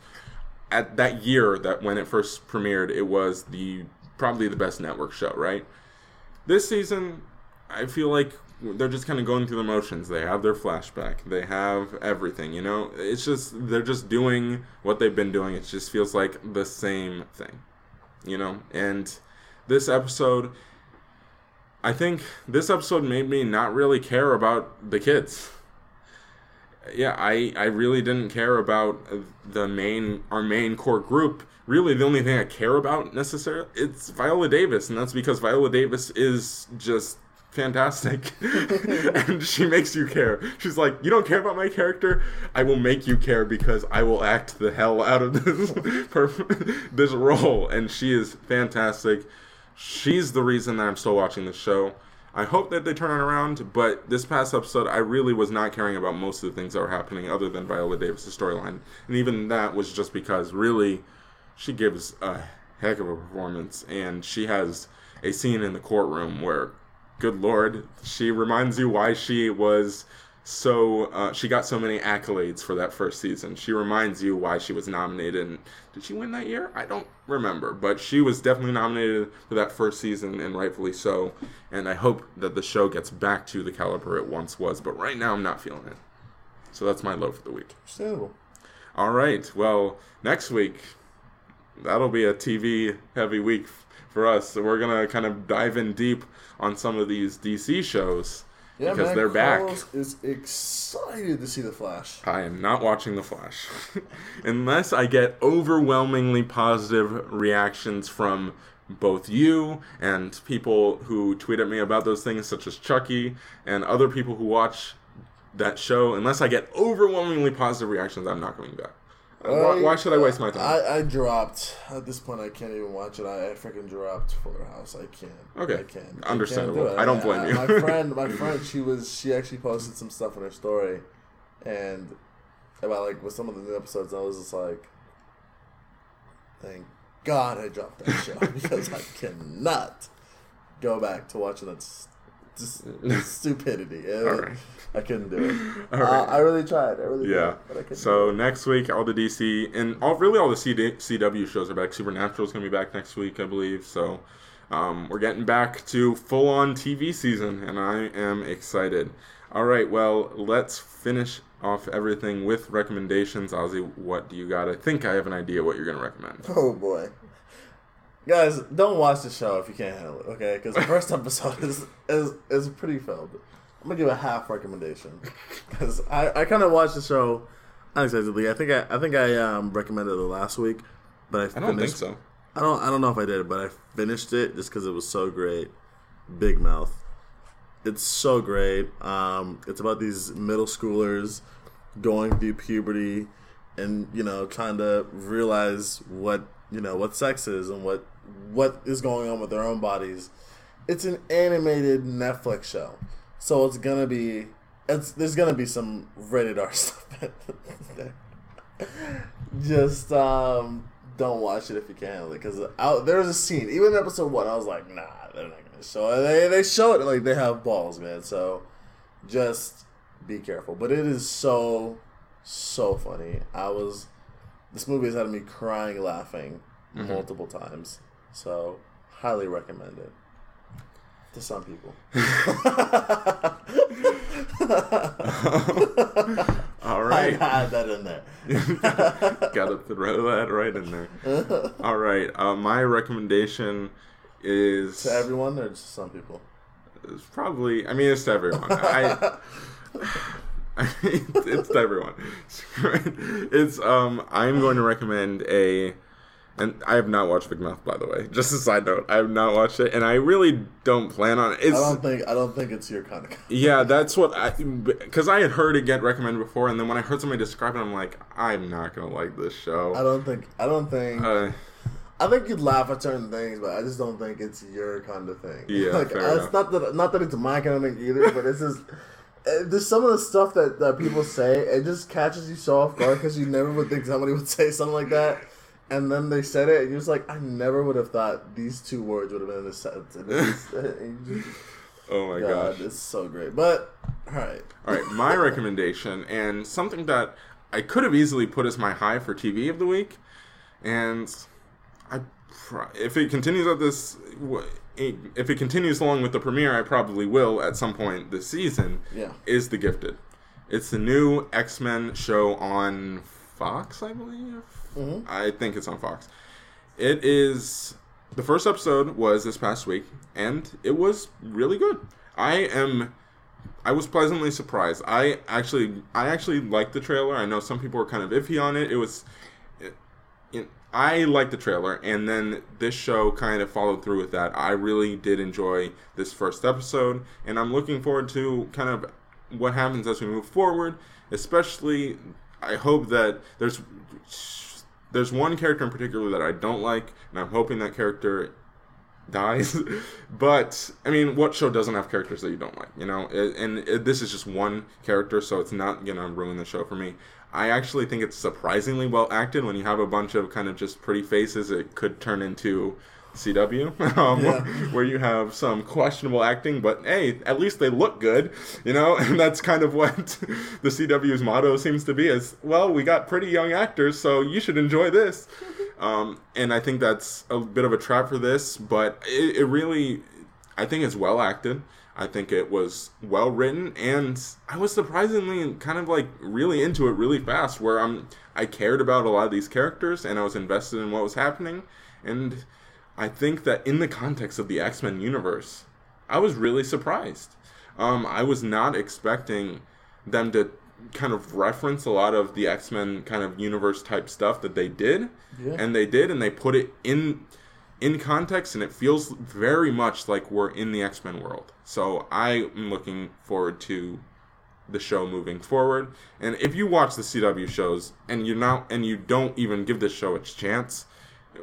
at that year that when it first premiered, it was the probably the best network show. Right. This season, I feel like they're just kind of going through the motions. They have their flashback. They have everything. You know, it's just they're just doing what they've been doing. It just feels like the same thing. You know, and this episode, I think this episode made me not really care about the kids. Yeah, I I really didn't care about the main our main core group. Really, the only thing I care about necessarily it's Viola Davis, and that's because Viola Davis is just fantastic. And she makes you care. She's like you don't care about my character? I will make you care because i will act the hell out of this this role. And she is fantastic. She's the reason that i'm still watching the show i hope that they turn it around but this past episode i really was not caring about most of the things that were happening other than viola davis' storyline. And even that was just because really she gives a heck of a performance. And she has a scene in the courtroom where good lord, she reminds you why she was so uh, she got so many accolades for that first season. She reminds you why she was nominated. And did she win that year? I don't remember, but she was definitely nominated for that first season, and rightfully so. And I hope that the show gets back to the caliber it once was. But right now, I'm not feeling it. So that's my low for the week. Understandable. All right. Well, next week that'll be a TV heavy week for us. So we're gonna kind of dive in deep on some of these DC shows Yeah, because man, they're back. Is excited to see the Flash. I am not watching The Flash. Unless I get overwhelmingly positive reactions from both you and people who tweet at me about those things, such as Chucky and other people who watch that show. Unless I get overwhelmingly positive reactions, I'm not coming back. Why, uh, why should I waste my time? I, I dropped. At this point, I can't even watch it. I, I freaking dropped Fuller House. I can't. Okay. I can't. I Understandable. can't do. I don't blame you. my friend, my friend, she was. She actually posted some stuff in her story, and about like with some of the new episodes. I was just like, thank God I dropped that show because I cannot go back to watching that. Just stupidity. It- All right. I couldn't do it. Uh. I really tried. I really Yeah. did. But I So do it. next week, all the DC and all really all the CD, CW shows are back. Supernatural is going to be back next week, I believe. So um, we're getting back to full on TV season, and I am excited. All right, well, let's finish off everything with recommendations. Ozzy, what do you got? I think I have an idea what you're going to recommend. Oh boy. Guys, don't watch the show if you can't handle it, okay? Because the first episode is, is is pretty filled. I'm gonna give a half recommendation because I, I kind of watched the show unexpectedly. I think I I think I um, recommended it last week, but I, I don't think finished, so. I don't I don't know if I did, but I finished it just because it was so great. Big Mouth. It's so great. Um, it's about these middle schoolers going through puberty and you know trying to realize what you know what sex is and what what is going on with their own bodies. It's an animated Netflix show, so it's gonna be it's there's gonna be some rated R stuff. Just um, don't watch it if you can handle it because there was a scene even episode one I was like nah they're not gonna show it. They they show it like they have balls man so just be careful. But it is so so funny. I was this movie has had me crying laughing multiple times. So highly recommend it. To some people. All right, I had that in there. Gotta throw that right in there. All right. Uh, my recommendation is to everyone or just some people? It's probably. I mean, it's to everyone. I. it's to everyone. It's um. I'm going to recommend a, and I have not watched Big Mouth by the way. Just a side note, I have not watched it, and I really don't plan on it. It's I don't think I don't think it's your kind of yeah, that's what I because I had heard it get recommended before, and then when I heard somebody describe it, I'm like, I'm not gonna like this show. I don't think I don't think Uh, I think you'd laugh at certain things, but I just don't think it's your kind of thing. Yeah, like fair uh, enough. it's not that not that it's my kind of thing either, but it's just uh, there's some of the stuff that, that people say it just catches you so off guard because you never would think somebody would say something like that, and then they said it, and you're just like, I never would have thought these two words would have been in a sentence. And it's just, and you just, oh my God, gosh! it's so great. But all right, All right, my recommendation and something that I could have easily put as my high for TV of the week, and I, if it continues at this if it continues along with the premiere, I probably will at some point this season. Yeah. is The Gifted. It's the new X Men show on Fox, I believe. Mm-hmm. I think it's on Fox. It is the first episode was this past week, and it was really good. I am. I was pleasantly surprised. I actually, I actually liked the trailer. I know some people were kind of iffy on it. It was, it, it, I liked the trailer, and then this show kind of followed through with that. I really did enjoy this first episode, and I'm looking forward to kind of what happens as we move forward. Especially, I hope that there's there's one character in particular that I don't like, and I'm hoping that character dies. but I mean, what show doesn't have characters that you don't like? You know, and it, this is just one character, so it's not gonna ruin the show for me. I actually think it's surprisingly well acted. When you have a bunch of kind of just pretty faces, it could turn into CW, um, Yeah. where you have some questionable acting, but hey, at least they look good, you know, and that's kind of what the CW's motto seems to be: is well, we got pretty young actors, so you should enjoy this. Um, and I think that's a bit of a trap for this, but it, it really, I think it's well acted. I think it was well written, and I was surprisingly kind of like really into it really fast. Where I'm, I cared about a lot of these characters, and I was invested in what was happening, and I think that in the context of the X Men universe, I was really surprised. Um, I was not expecting them to kind of reference a lot of the X Men kind of universe type stuff that they did, Yeah. and they did, and they put it in in context, and it feels very much like we're in the X Men world. So I am looking forward to the show moving forward. And if you watch the CW shows and you not and you don't even give this show a chance,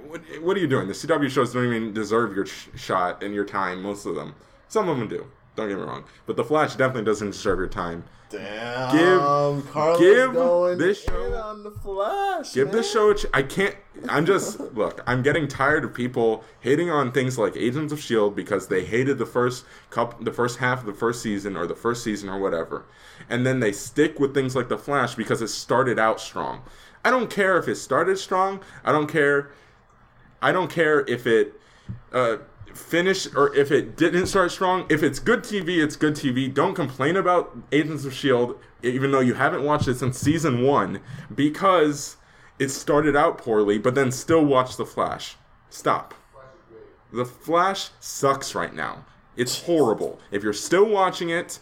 what, what are you doing? The CW shows don't even deserve your sh- shot and your time. Most of them, some of them do. Don't get me wrong, but the Flash definitely doesn't deserve your time. Damn. Give- Carlos give this show- on the Flash. Give man. this show a ch- I can't. I'm just look. I'm getting tired of people hating on things like Agents of Shield because they hated the first cup, the first half of the first season or the first season or whatever, and then they stick with things like the Flash because it started out strong. I don't care if it started strong. I don't care. I don't care if it uh, finished or if it didn't start strong. If it's good TV, it's good TV. Don't complain about Agents of Shield, even though you haven't watched it since season one, because it started out poorly. But then still watch The Flash. Stop. The Flash sucks right now. It's horrible. If you're still watching it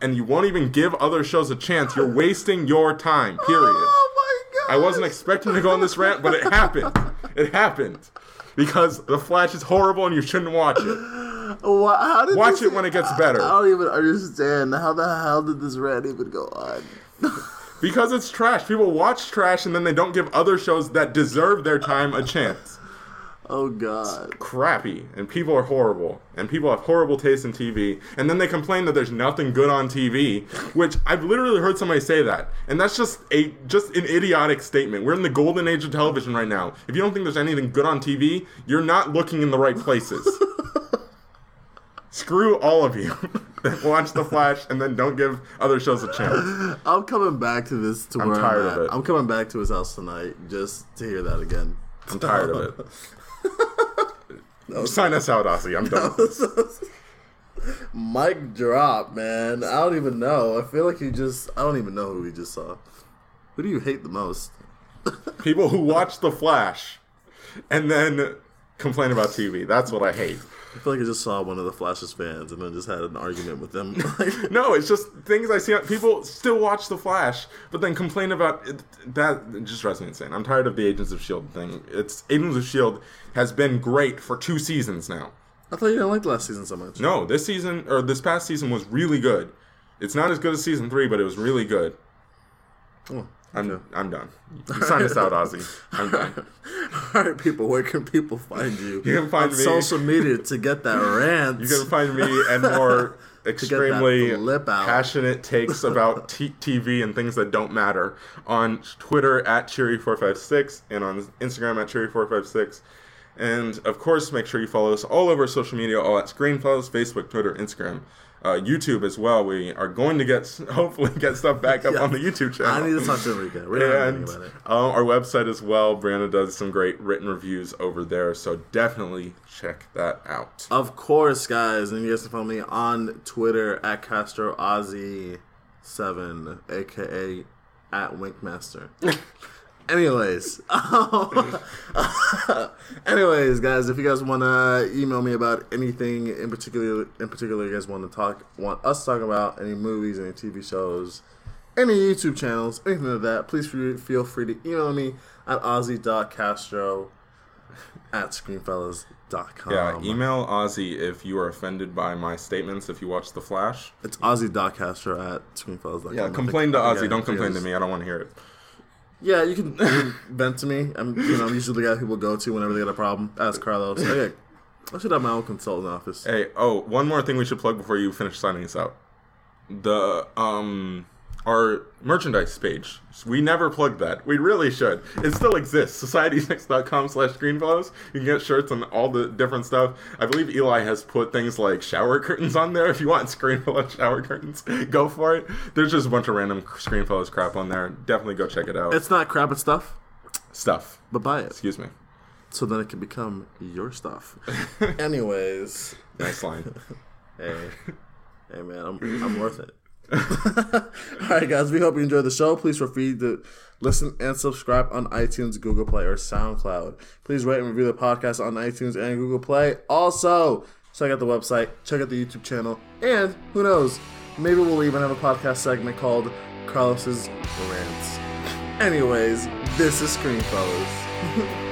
and you won't even give other shows a chance, you're wasting your time. Period. Oh my god. I wasn't expecting to go on this rant, but it happened. It happened. Because The Flash is horrible and you shouldn't watch it. Wha- how did Watch this- it when it gets better. I don't even understand how the hell did this rant even go on? Because it's trash. People watch trash and then they don't give other shows that deserve their time a chance. Oh god. Crappy. And people are horrible. And people have horrible taste in TV. And then they complain that there's nothing good on TV, which I've literally heard somebody say that. And that's just a just an idiotic statement. We're in the golden age of television right now. If you don't think there's anything good on TV, you're not looking in the right places. Screw all of you watch The Flash and then don't give other shows a chance. I'm coming back to this to I'm where tired I'm of it. I'm coming back to his house tonight just to hear that again. I'm tired of it. Sign us out, Ozzy. I'm done. Mic drop, man. I don't even know. I feel like he just. I don't even know who we just saw. Who do you hate the most? People who watch The Flash and then complain about TV. That's what I hate. I feel like I just saw one of the Flash's fans and then just had an argument with them. No, it's just things I see. People still watch The Flash, but then complain about it. That it just drives me insane. I'm tired of the Agents of Shield thing. It's Agents of Shield has been great for two seasons now. I thought you didn't like last season so much. No, this season or this past season was really good. It's not as good as season three, but it was really good. Oh, I'm. I'm done. You sign us out, Ozzy. I'm done. All right, people. Where can people find you? You can find me on me- social media to get that rant. You can find me and more extremely out. passionate takes about t- TV and things that don't matter on Twitter at Cheery456 and on Instagram at Cheery456. And of course, make sure you follow us all over social media, all at Screen Screenfellas, Facebook, Twitter, Instagram. Uh, YouTube as well. We are going to get hopefully get stuff back up Yeah. on the YouTube channel. I need to talk to Enrique. We're and about it. um, our website as well. Brianna does some great written reviews over there, so definitely check that out. Of course, guys, and you guys can follow me on Twitter at Castro Ozzy Seven, aka at Winkmaster. Anyways, anyways, guys, if you guys want to email me about anything in particular, in particular, you guys want to talk, want us to talk about any movies, any TV shows, any YouTube channels, anything like that, please feel free to email me at ozzy.castro at screenfellas.com. Yeah, email Ozzy if you are offended by my statements. If you watch The Flash, It's ozzy.castro at screenfellas.com. yeah, complain to Ozzy. Don't complain to me. I don't want to hear it. Yeah, you can, you can vent to me. I'm, you know, I'm usually the guy people go to whenever they got a problem. Ask Carlos. Okay, I should have my own consultant office. Hey, oh, one more thing we should plug before you finish signing us out. The um our merchandise page. We never plugged that. We really should. It still exists. Society6.com slash screenfellas. You can get shirts and all the different stuff. I believe Eli has put things like shower curtains on there. If you want screenfella shower curtains, go for it. There's just a bunch of random screenfellas crap on there. Definitely go check it out. It's not crap, it's stuff, stuff. but buy it Excuse me. so then it can become your stuff. Anyways, Nice line. hey, hey, man, I'm I'm worth it. All right, guys. We hope you enjoyed the show. Please feel free to listen and subscribe on iTunes, Google Play, or SoundCloud. Please rate and review the podcast on iTunes and Google Play. Also, check out the website, check out the YouTube channel, and who knows, maybe we'll even have a podcast segment called Carlos's Rants. Anyways, this is Screen.